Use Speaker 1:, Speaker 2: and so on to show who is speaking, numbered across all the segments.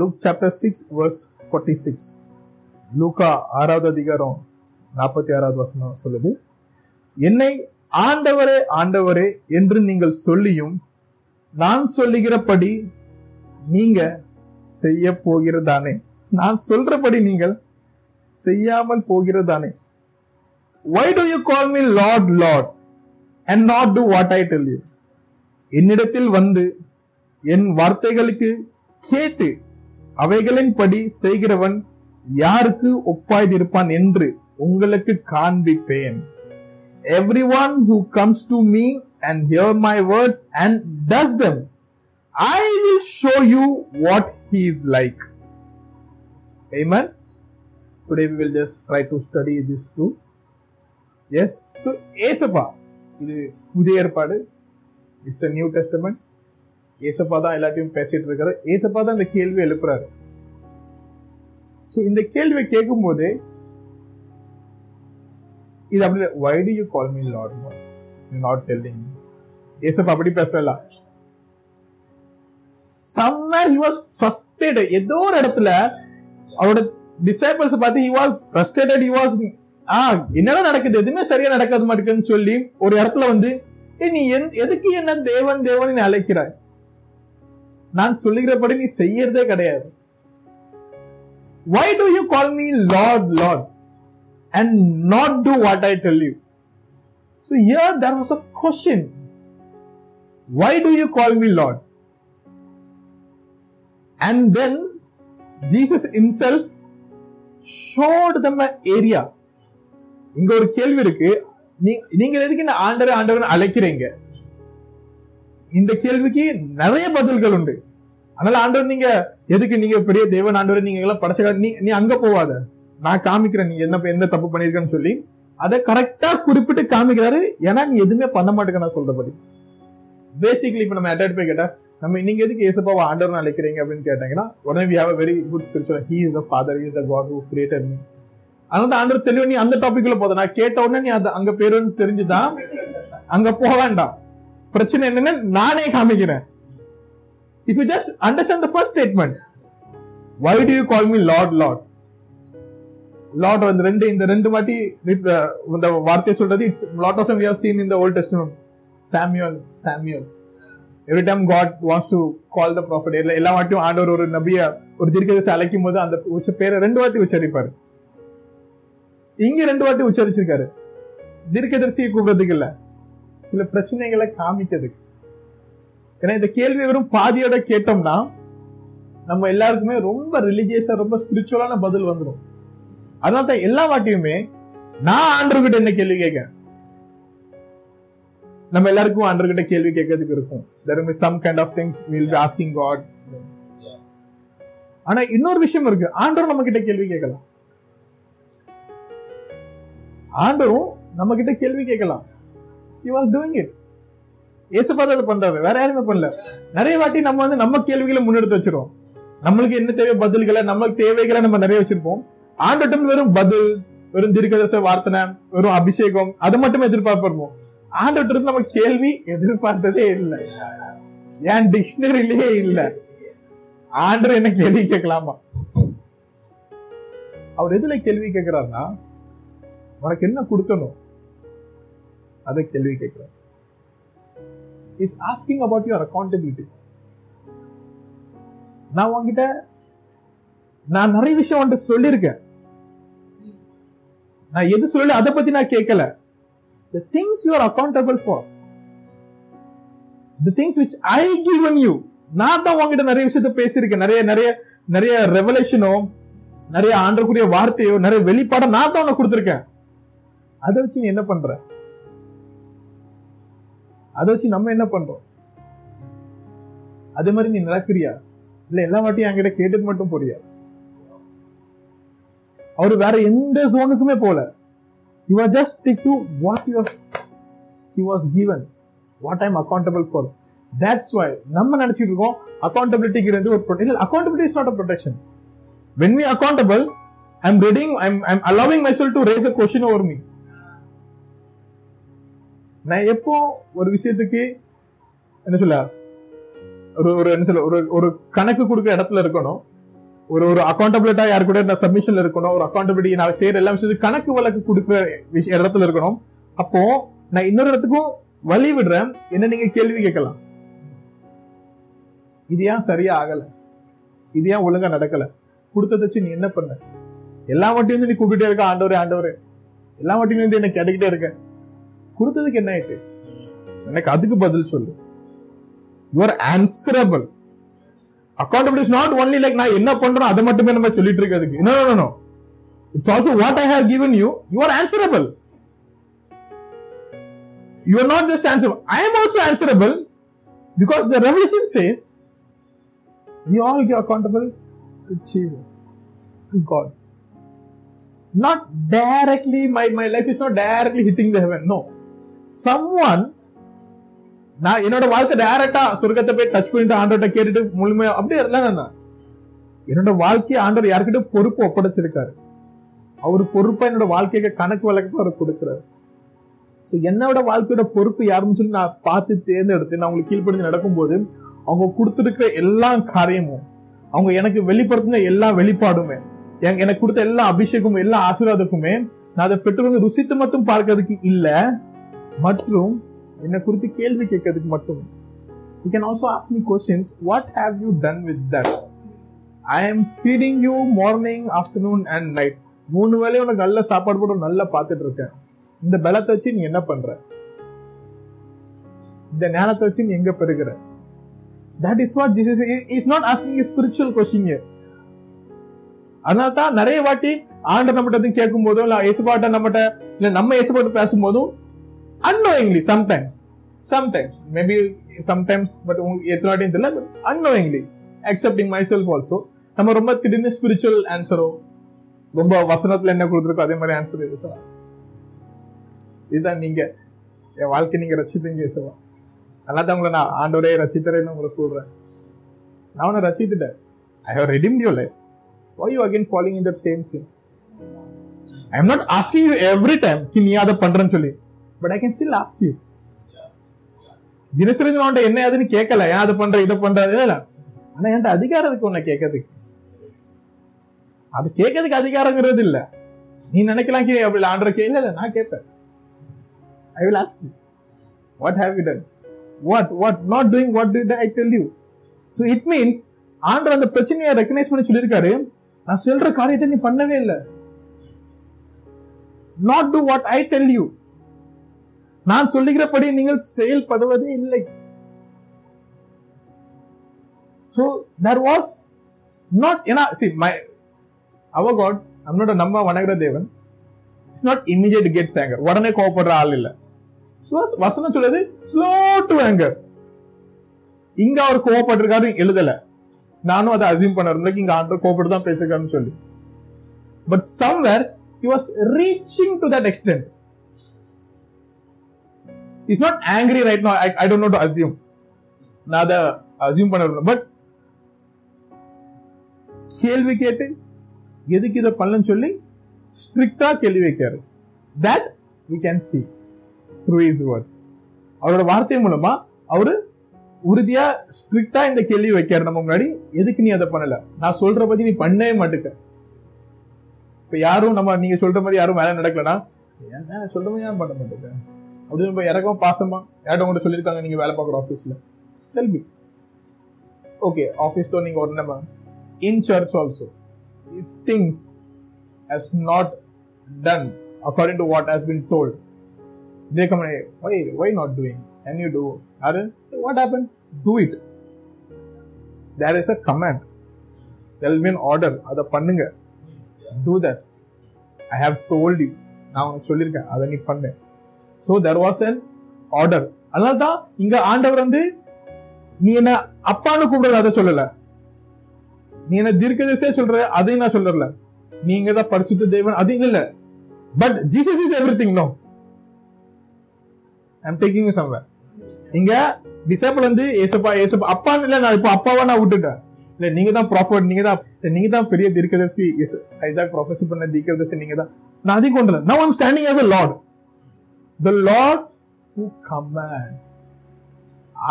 Speaker 1: Look chapter
Speaker 2: six verse forty six லூகா ஆறாவது அதிகாரம் நாற்பத்தி ஆறாவது வசனம் சொல்லுது என்னை ஆண்டவரே ஆண்டவரே என்று நீங்கள் சொல்லியும் நான் சொல்லுகிறபடி நீங்க செய்ய போகிறதானே நான் சொல்றபடி நீங்கள் செய்யாமல் போகிறதானே why do you call me Lord Lord and not do what I tell you என்னிடத்தில் வந்து என் வார்த்தைகளுக்கு கேட்டு அவைகளின்படி செய்கிறவன் யாருக்கு ஒப்பாய்திருப்பான் என்று உங்களுக்கு காண்பிப்பேன் every one who comes to me and hear my words and does them I will show you what he is like Amen. Today just will just try to study yes so ஏசப்பா இது புதிய ஏற்பாடு it's a new testament ஏசப்பா தான் எல்லாத்தையும் பேசிட்டு இருக்காரு ஏசப்பா தான் இந்த கேள்வி எழுப்புறாரு ஸோ இந்த கேள்வியை போது இது அப்படி why do you call me Lord not telling ஏசப்பா அப்படி பேசல சம்வேர் ஹி வாஸ் ஃபர்ஸ்டேட் ஏதோ ஒரு இடத்துல அவரோட டிசைபிள்ஸ் பார்த்து he was frustrated he was ஆ என்னடா நடக்குது எதுவுமே சரியா நடக்காது மாட்டேங்குதுன்னு சொல்லி ஒரு இடத்துல வந்து ஏ நீ எதுக்கு என்ன தேவன் தேவன் அழைக்கிறாய் நான் சொல்லுகிறபடி நீ செய்யறதே கிடையாது Why do you call me Lord, Lord, and not do what I tell you? So here there was a question. Why do you call me Lord? And then Jesus himself showed them an area. இங்க ஒரு கேள்வி இருக்கு நீங்க எதுக்கு இந்த ஆண்டவர் ஆண்டவர் அழைக்கிறீங்க இந்த கேள்விக்கு நிறைய பதில்கள் உண்டு அதனால ஆண்டவர் நீங்க எதுக்கு நீங்க பெரிய தேவன் ஆண்டவர் நீங்க எல்லாம் படைச்ச நீ நீ அங்க போவாத நான் காமிக்கிறேன் நீ என்ன எந்த தப்பு பண்ணிருக்கேன்னு சொல்லி அதை கரெக்டா குறிப்பிட்டு காமிக்கிறாரு ஏன்னா நீ எதுவுமே பண்ண மாட்டேங்கன்னு சொல்றபடி பேசிக்கலி இப்ப நம்ம அட்டாட் போய் கேட்டா நம்ம நீங்க எதுக்கு இயேசுபாவை ஆண்டவர் அழைக்கிறீங்க அப்படின்னு கேட்டாங்கன்னா உடனே we have very good spiritual he is the Father is the God who creator me அதனால ஆண்டர் தெளிவு நீ அந்த டாபிக்ல போத நான் கேட்ட உடனே நீ அது அங்க பேருன்னு தெரிஞ்சுதான் அங்க போக வேண்டாம் பிரச்சனை என்னன்னா நானே காமிக்கிறேன் If you just understand the first statement, why do you call me Lord, Lord? Lord அந்த ரெண்டு இந்த ரெண்டு வாட்டி இந்த வார்த்தையை சொல்றது it's lot of time you have seen in the Old Testament Samuel Samuel every time God wants to call the prophet எல்லா எல்லா வாட்டியும் ஆண்டவர் ஒரு நபிய ஒரு தீர்க்கதரிசி அழைக்கும் போது அந்த உச்ச பேரை ரெண்டு வாட்டி உச்சரிப்பாரு இங்க ரெண்டு வாட்டி உச்சரிச்சிருக்காரு தீர்க்கதரிசியை கூப்பிடுறதுக்கு இல்ல சில பிரச்சனைகளை காமிக்கிறதுக்கு ஏன்னா இந்த கேள்வி வெறும் பாதியோட கேட்டோம்னா நம்ம எல்லாருக்குமே ரொம்ப ரிலிஜியஸா ரொம்ப ஸ்பிரிச்சுவலான பதில் வந்துடும் அதனால தான் எல்லா வாட்டியுமே நான் ஆண்டர் கிட்ட என்ன கேள்வி கேட்க நம்ம எல்லாருக்கும் ஆண்டர் கிட்ட கேள்வி கேட்கறதுக்கு இருக்கும் there is some kind of things will be asking God ஆனா இன்னொரு விஷயம் இருக்கு ஆண்டரும் நம்ம கிட்ட கேள்வி கேட்கலாம் ஆண்டரும் நம்ம கிட்ட கேள்வி கேட்கலாம் யூ ஆர் டூயிங் இட் ஏசு தான் அதை பண்றாரு வேற யாருமே பண்ணல நிறைய வாட்டி நம்ம வந்து நம்ம கேள்விகளை முன்னெடுத்து வச்சிருவோம் நம்மளுக்கு என்ன தேவை பதில்களை நம்மளுக்கு தேவைகளை நம்ம நிறைய வச்சிருப்போம் ஆண்டட்டம் வெறும் பதில் வெறும் தீர்க்கதர்ச வார்த்தனை வெறும் அபிஷேகம் அது மட்டும் எதிர்பார்ப்போம் ஆண்டவற்றிருந்து நம்ம கேள்வி எதிர்பார்த்ததே இல்லை ஏன் டிக்ஷனரிலேயே இல்லை ஆண்டர் என்ன கேள்வி கேட்கலாமா அவர் எதுல கேள்வி கேட்கிறாருன்னா உனக்கு என்ன கொடுக்கணும் அதை கேள்வி கேட்கிறார் is asking about your accountability நான் உங்ககிட்ட நான் நிறைய விஷயம் உன்கிட்ட சொல்லியிருக்கேன் நான் எது சொல்லல அதை பத்தி நான் கேட்கல the things you are accountable for the things which I given you நான் தான் உங்ககிட்ட நிறைய விஷயத்த பேசியிருக்கேன் நிறைய நிறைய நிறைய ரெவலேஷனோ நிறைய ஆண்டக்கூடிய வார்த்தையோ நிறைய வெளிப்பாடம் நான் தான் உனக்கு கொடுத்துருக்கேன் அதை வச்சு நீ என்ன பண்ற அதை வச்சு நம்ம என்ன பண்றோம் அதே மாதிரி நீ நடக்கிறியா இல்ல எல்லா வாட்டியும் என்கிட்ட கேட்டுட்டு மட்டும் போறியா அவர் வேற எந்த ஜோனுக்குமே போல you are just stick to what you he was given what I'm accountable for that's why நம்ம நினைச்சிட்டு இருக்கோம் அக்கௌண்டபிலிட்டிங்கிறது ஒரு இல்லை accountability is not a protection when we accountable I am reading I am allowing my self to raise a question over me நான் எப்போ ஒரு விஷயத்துக்கு என்ன சொல்ல ஒரு ஒரு என்ன சொல்ல ஒரு ஒரு கணக்கு கொடுக்குற இடத்துல இருக்கணும் ஒரு ஒரு அக்கௌண்டபிலிட்டா யாரு கூட நான் சப்மிஷன்ல இருக்கணும் ஒரு அக்கௌண்டபிலிட்டி நான் செய்யற எல்லா விஷயத்துக்கு கணக்கு வழக்கு கொடுக்குற விஷய இடத்துல இருக்கணும் அப்போ நான் இன்னொரு இடத்துக்கும் வழி விடுறேன் என்ன நீங்க கேள்வி கேட்கலாம் இது ஏன் சரியா ஆகல இது ஏன் ஒழுங்கா நடக்கல கொடுத்தத வச்சு நீ என்ன பண்ண எல்லா வட்டியும் நீ கூப்பிட்டே இருக்க ஆண்டவரே ஆண்டவரே எல்லா வட்டியும் என்ன கேட்டுக்கிட்டே இருக்க கொடுத்ததுக்கு என்ன ஆயிட்டு எனக்கு அதுக்கு பதில் சொல்லு you answerable accountable is not only like நான் என்ன பண்றோம் அதை மட்டுமே நம்ம சொல்லிட்டு இருக்கிறதுக்கு என்ன it's also what I have given you you are answerable you are not just answerable I am also answerable because the revelation says we all give accountable to Jesus God not directly my, my life is not directly hitting the heaven no someone நான் என்னோட வாழ்க்கை டைரக்டா சொர்க்கத்தை போய் touch பண்ணிட்டு ஆண்டோட்ட கேட்டுட்டு முழுமையா அப்படியே இல்லைண்ணா என்னோட வாழ்க்கையை ஆண்டவர் யாருக்கிட்ட பொறுப்பு ஒப்படைச்சிருக்காரு அவர் பொறுப்பா என்னோட வாழ்க்கைக்கு கணக்கு வழக்கு அவர் கொடுக்குறாரு ஸோ என்னோட வாழ்க்கையோட பொறுப்பு யாருன்னு சொல்லி நான் பார்த்து தேர்ந்தெடுத்து நான் உங்களுக்கு கீழ்ப்படுத்தி நடக்கும்போது அவங்க கொடுத்துருக்கிற எல்லா காரியமும் அவங்க எனக்கு வெளிப்படுத்தின எல்லா வெளிப்பாடுமே எனக்கு கொடுத்த எல்லா அபிஷேகமும் எல்லா ஆசீர்வாதக்குமே நான் அதை பெற்று வந்து ருசித்து மட்டும் பார்க்கறதுக்கு இல்லை மற்றும் என்னை குறித்து கேள்வி கேட்கறதுக்கு மட்டுமே you can also ask me questions what have you done with that I am feeding you morning afternoon and night மூணு வேலையும் உனக்கு நல்ல சாப்பாடு போட்டு நல்லா பார்த்துட்டு இருக்கேன் இந்த பலத்தை வச்சு நீ என்ன பண்ற இந்த ஞானத்தை வச்சு நீ எங்க பெறுகிற that is what Jesus is not asking spiritual question அதனால தான் நிறைய வாட்டி ஆண்டை நம்மகிட்ட கேட்கும் போதும் இல்ல இயேசுபாட்டை நம்மகிட்ட இல்ல நம்ம இயேசுபாட்டு பேசும்போதும் annoyingly sometimes sometimes maybe sometimes but உங்களுக்கு எத்தனை வாட்டியும் தெரியல but annoyingly accepting myself also நம்ம ரொம்ப திடீர்னு ஸ்பிரிச்சுவல் ஆன்சரோ ரொம்ப வசனத்தில் என்ன கொடுத்துருக்கோ அதே மாதிரி ஆன்சர் இது சார் இதுதான் நீங்கள் என் வாழ்க்கை நீங்கள் ரசித்தீங்க சார் நல்லா தான் உங்களை நான் ஆண்டோடே ரசித்தரேன்னு உங்களை கூடுறேன் நான் உன்னை ரசித்துட்டேன் I have redeem your life why you again following in that same sin I am not asking you every time நீ அதை பண்ணுறேன்னு சொல்லி but I can still ask you தினசரி நான் என்ன அதுன்னு கேட்கல ஏன் அது பண்ற இதை பண்றது இல்ல ஆனா என்கிட்ட அதிகாரம் இருக்கு உன்னை கேட்கறதுக்கு அது கேட்கறதுக்கு அதிகாரங்கிறது இல்ல நீ நினைக்கலாம் கே அப்படி ஆண்டர் கே இல்ல நான் கேட்பேன் I will ask you what have you done what what not doing what did I tell you so it means ஆண்டர் அந்த பிரச்சனையை ரெக்கனைஸ் பண்ணி சொல்லியிருக்காரு நான் சொல்ற காரியத்தை நீ பண்ணவே இல்லை not do what I tell you நான் சொல்லுகிறபடி நீங்கள் செயல்படுவதே இல்லை so there was not my அவர் நம்மளோட நம்ம வணங்குற தேவன் it's not immediate gets anger உடனே கோவப்படுற ஆள் இல்லை வசனம் சொல்லுது ஸ்லோ டு ஆங்கர் இங்க அவர் கோவப்பட்டிருக்காரு எழுதல நானும் அதை அசியூம் பண்ண இங்க ஆண்டர் கோவப்பட்டு தான் பேசுகிறான்னு சொல்லி but somewhere he was reaching to that extent is not angry right no I don't know to assume நான் அதை அசியூம் பண்ண பட் கேள்வி கேட்டு எதுக்கு இதை பண்ணலன்னு சொல்லி ஸ்ட்ரிக்டா கேள்வி வைக்காரு that we can see through is words அவரோட வார்த்தை மூலமா அவரு உறுதியா ஸ்ட்ரிக்டா இந்த கேள்வி வைக்காரு நம்ம முன்னாடி எதுக்கு நீ அதை பண்ணல நான் சொல்ற பத்தி நீ பண்ணவே மாட்டேங்க இப்ப யாரும் நம்ம நீங்க சொல்ற மாதிரி யாரும் வேலை நடக்கலன்னா சொல்ற மாதிரி ஏன் பண்ண மாட்டேங்க அப்படின்னு போய் இறக்கும் பாசமா யார்ட்ட உங்கள்கிட்ட சொல்லியிருக்காங்க நீங்க வேலை பார்க்குற ஆஃபீஸில் தெல்பி ஓகே ஆஃபீஸ் தோ நீங்கள் உடனே in church also if things has not done according to what has been told they come why why not doing can you do யாரு what happen to it there is a command தெல் mean order அதை பண்ணுங்க do that I have told you நான் உனக்கு சொல்லியிருக்கேன் அதை நீ பண்ணு so there was an order அதனால தான் இங்க ஆண்டவர் வந்து நீ என்ன அப்பான்னு கூப்பிடுறது அதை சொல்லல நீ என்ன தீர்க்கதரிசியா சொல்ற அதையும் நான் சொல்லல நீங்க தான் பரிசுத்த தேவன் அது இல்ல but Jesus is everything no I'm taking somewhere இங்க டிசேபிள் வந்து ஏசப்பா ஏசப்பா அப்பான்னு இல்ல நான் இப்போ அப்பாவை நான் விட்டுட்டேன் இல்ல நீங்க தான் ப்ராஃபர்ட் நீங்க தான் நீங்க தான் பெரிய தீர்க்கதரிசி ஐசாக் ப்ரொஃபஸி பண்ண தீர்க்கதரிசி நீங்க தான் நான் அதையும் கொண்டு நான் I'm standing as a Lord the Lord who commands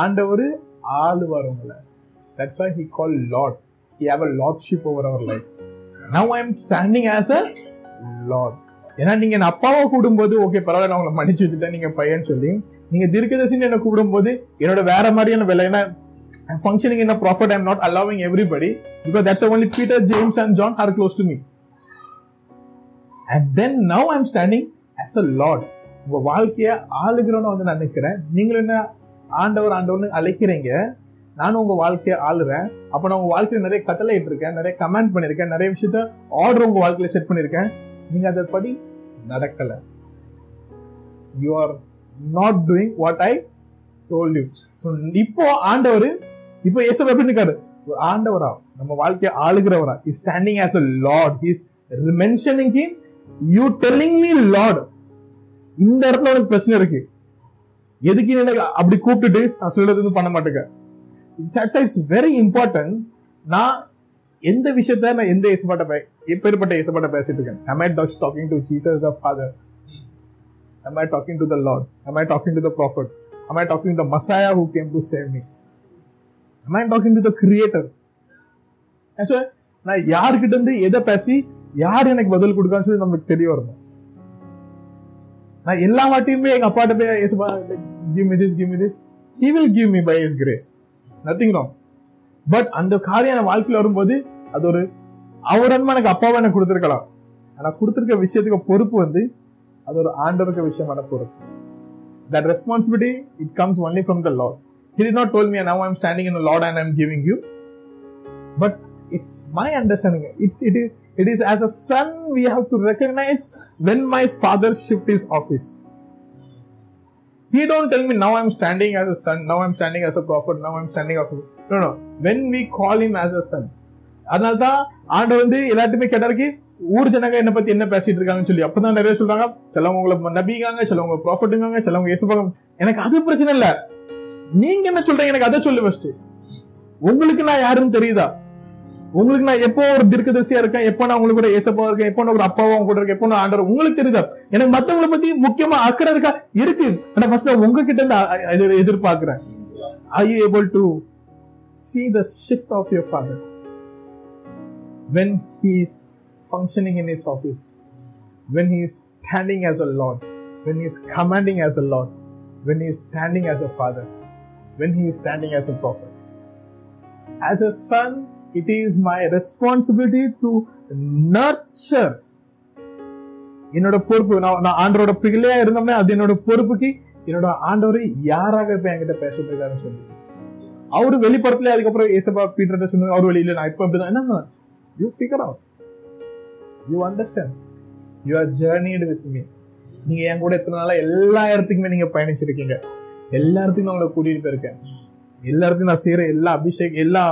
Speaker 2: ஆண்டவர் ஆளுவார் உங்களை that's why he call Lord he have a lordship over our life now I am standing as a Lord ஏன்னா நீங்க என் அப்பாவை கூடும்போது ஓகே பரவாயில்ல நான் உங்களை மன்னிச்சு வச்சுட்டேன் நீங்க பையன் சொல்லி நீங்க தீர்க்கதர்சின்னு என்ன கூடும்போது என்னோட வேற மாதிரியான விலை ஏன்னா I'm functioning in a prophet. I'm not allowing everybody because that's the only Peter, James, and John are close to me. And then now I'm standing as உங்கள் வாழ்க்கையை ஆளுகிறோன்னு வந்து நான் நிற்கிறேன் நீங்களும் என்ன ஆண்டவர் ஆண்டவர்னு அழைக்கிறீங்க நானும் உங்கள் வாழ்க்கையை ஆளுறேன் அப்போ நான் உங்கள் வாழ்க்கையில நிறைய கட்டளை இருக்கேன் நிறைய கமெண்ட் பண்ணியிருக்கேன் நிறைய விஷயத்த ஆர்டர் உங்கள் வாழ்க்கையில் செட் பண்ணியிருக்கேன் நீங்கள் அதன்படி நடக்கலை you are not doing what I told you so இப்போ ஆண்டவர் இப்போ இயேசு எப்படி இருக்காரு ஆண்டவரா நம்ம வாழ்க்கையை ஆளுகிறவரா is standing as a Lord is mentioning you telling me Lord இந்த இடத்துல உனக்கு பிரச்சனை இருக்கு எதுக்கு எனக்கு அப்படி கூப்பிட்டுட்டு நான் சொல்றது வந்து பண்ண மாட்டேங்க இட்ஸ் வெரி இம்பார்ட்டன்ட் நான் எந்த விஷயத்த நான் எந்த இசைப்பாட்டை எப்பேற்பட்ட இசைப்பாட்டை பேசிட்டு இருக்கேன் am talking not talking the Father the father to the talking to the lord the i talking talking the Messiah who i talking save the messiah who to the creator me am நான் யார்கிட்ட இருந்து எதை பேசி யார் எனக்கு பதில் கொடுக்கான்னு சொல்லி நமக்கு தெரிய வரணும் நான் எல்லா வாட்டியுமே எங்கள் அப்பாட்ட போய் give me this give me this he will give me by his grace nothing wrong but அந்த காரியம் என் வாழ்க்கையில் வரும்போது அது ஒரு அவர் அன்பு எனக்கு அப்பாவை எனக்கு கொடுத்துருக்கலாம் ஆனால் கொடுத்துருக்க விஷயத்துக்கு பொறுப்பு வந்து அது ஒரு ஆண்டவருக்கு விஷயமான பொறுப்பு that responsibility it comes only from the Lord he did not told me now I'm standing in Lord and I'm giving you but it's my understanding it's it is it is as a son we have to recognize when my father shift his office he don't tell me now I'm standing as a son now I'm standing as a prophet now I'm standing of no no when we call him as a son அதனால தான் ஆண்டு வந்து எல்லாத்தையுமே கேட்டாருக்கு ஊர் ஜனங்க என்ன பத்தி என்ன பேசிட்டு இருக்காங்கன்னு சொல்லி அப்பதான் நிறைய சொல்றாங்க சிலவங்க உங்களை நபிங்காங்க சிலவங்க ப்ராஃபிட்டுங்காங்க சிலவங்க இயேசுபாங்க எனக்கு அது பிரச்சனை இல்ல நீங்க என்ன சொல்றீங்க எனக்கு அதை சொல்லு ஃபர்ஸ்ட் உங்களுக்கு நான் யாருன்னு தெரியுதா உங்களுக்கு நான் எப்போ ஒரு திருக்கதரிசியா இருக்கேன் எப்போ நான் உங்களுக்கு கூட ஏசப்பா இருக்கேன் எப்போ நான் ஒரு அப்பாவும் உங்க கூட இருக்கேன் எப்போ நான் ஆண்டர் உங்களுக்கு தெரியுது எனக்கு மத்தவங்களை பத்தி முக்கியமா அக்கறை இருக்கா இருக்கு ஆனா ஃபர்ஸ்ட் நான் உங்ககிட்ட இருந்து இதை எதிர்பார்க்கிறேன் I able to see the shift of your father when he's functioning in his office when he's standing as a Lord when he's commanding as a Lord when he's standing as a father when he's standing as a prophet as a son it is my responsibility to nurture என்னோட பொறுப்பு நான் ஆண்டோட பிள்ளையா இருந்தோம்னா அது என்னோட பொறுப்புக்கு என்னோட ஆண்டவர் யாராக இப்ப என்கிட்ட பேசிட்டு இருக்காருன்னு சொல்லி அவரு வெளிப்படத்துல அதுக்கப்புறம் ஏசப்பா பீட்டர் சொன்னது அவர் வெளியில நான் இப்ப இப்படிதான் என்ன you figure out you understand you are journeyed with me நீங்க என் கூட எத்தனை நாளா எல்லா இடத்துக்குமே நீங்க பயணிச்சிருக்கீங்க எல்லா இடத்துக்கும் நான் உங்களை கூட்டிட்டு போயிருக்கேன் எல்லா இடத்துக்கும் நான் செய்யற எல்லா அபிஷேக் எல்லா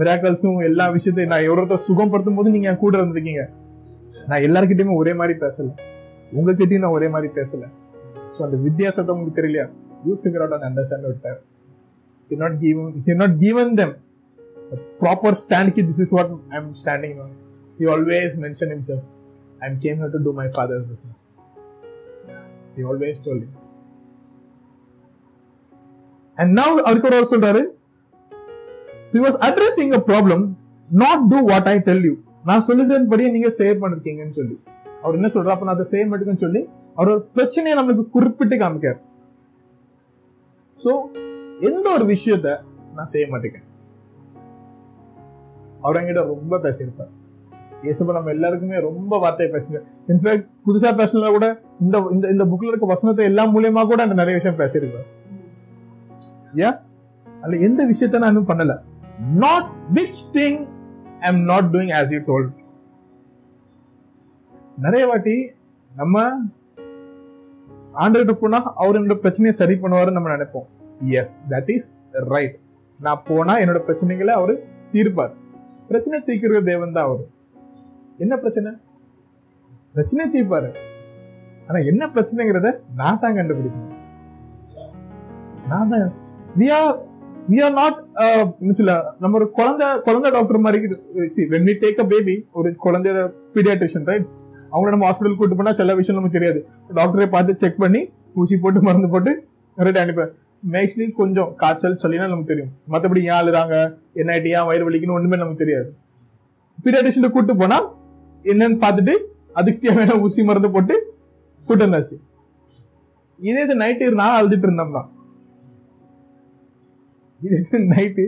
Speaker 2: மிராக்கல்ஸும் எல்லா விஷயத்தையும் நான் எவ்வளோத்த சுகப்படுத்தும் போது நீங்கள் என் கூட இருந்திருக்கீங்க நான் எல்லாருக்கிட்டையுமே ஒரே மாதிரி பேசல உங்ககிட்டயும் நான் ஒரே மாதிரி பேசல ஸோ அந்த வித்தியாசத்தை உங்களுக்கு தெரியலையா you figure out and understand விட்டார் you not given you not them proper ஸ்டாண்ட்க்கு this is what I am standing you he always mention himself I am came to do my father's business he always told and now அதுக்கு ஒரு சொல்றாரு he was addressing a problem not do what I tell நான் சொல்லுகிறபடியே நீங்க save பண்ணிருக்கீங்கன்னு சொல்லி அவர் என்ன சொல்றா அப்ப நான் அதை செய்ய மாட்டேங்கன்னு சொல்லி அவர் ஒரு பிரச்சனையை நம்மளுக்கு குறிப்பிட்டு காமிக்கார் சோ எந்த ஒரு விஷயத்த நான் செய்ய மாட்டேங்க அவர் என்கிட்ட ரொம்ப பேசியிருப்பார் இயேசுப்ப நம்ம எல்லாருக்குமே ரொம்ப வார்த்தையை பேசுங்க இன்ஃபேக்ட் புதுசா பேசினத கூட இந்த இந்த இந்த புக்ல இருக்க வசனத்தை எல்லாம் மூலியமா கூட நிறைய விஷயம் பேசியிருக்கேன் ஏன் அதுல எந்த விஷயத்த நான் இன்னும் பண்ணல not which thing am not doing doing you you told நிறைய வாட்டி நம்ம ஆண்டுகிட்ட போனா அவர் என்னோட பிரச்சனையை சரி பண்ணுவாருன்னு நம்ம நினைப்போம் எஸ் தட் இஸ் ரைட் நான் போனா என்னோட பிரச்சனைகளை அவர் தீர்ப்பார் பிரச்சனை தீர்க்கிற தேவன் தான் அவர் என்ன பிரச்சனை பிரச்சனை தீர்ப்பாரு ஆனா என்ன பிரச்சனைங்கிறத நான் தான் கண்டுபிடிக்கணும் நான் தான் we are we are not சொல்ல நம்ம ஒரு குழந்தை குழந்தை டாக்டர் மாதிரி see when we take a baby ஒரு குழந்தைய பீடியாட்ரிஷன் ரைட் அவங்கள நம்ம ஹாஸ்பிட்டல் கூட்டு போனால் சில விஷயம் நமக்கு தெரியாது டாக்டரை பார்த்து செக் பண்ணி ஊசி போட்டு மருந்து போட்டு ரைட் அனுப்பிடுவேன் மேக்ஸ்லி கொஞ்சம் காய்ச்சல் சொல்லினா நமக்கு தெரியும் மற்றபடி ஏன் அழுறாங்க என்ன ஆயிட்டு ஏன் வயிறு வலிக்குன்னு ஒன்றுமே நமக்கு தெரியாது பீடியாட்ரிஷன் கூட்டு போனால் என்னன்னு பார்த்துட்டு அதுக்கு தேவையான ஊசி மருந்து போட்டு கூட்டு வந்தாச்சு இதே இது நைட்டு இருந்தா அழுதுட்டு இருந்தோம்னா இது நைட்டு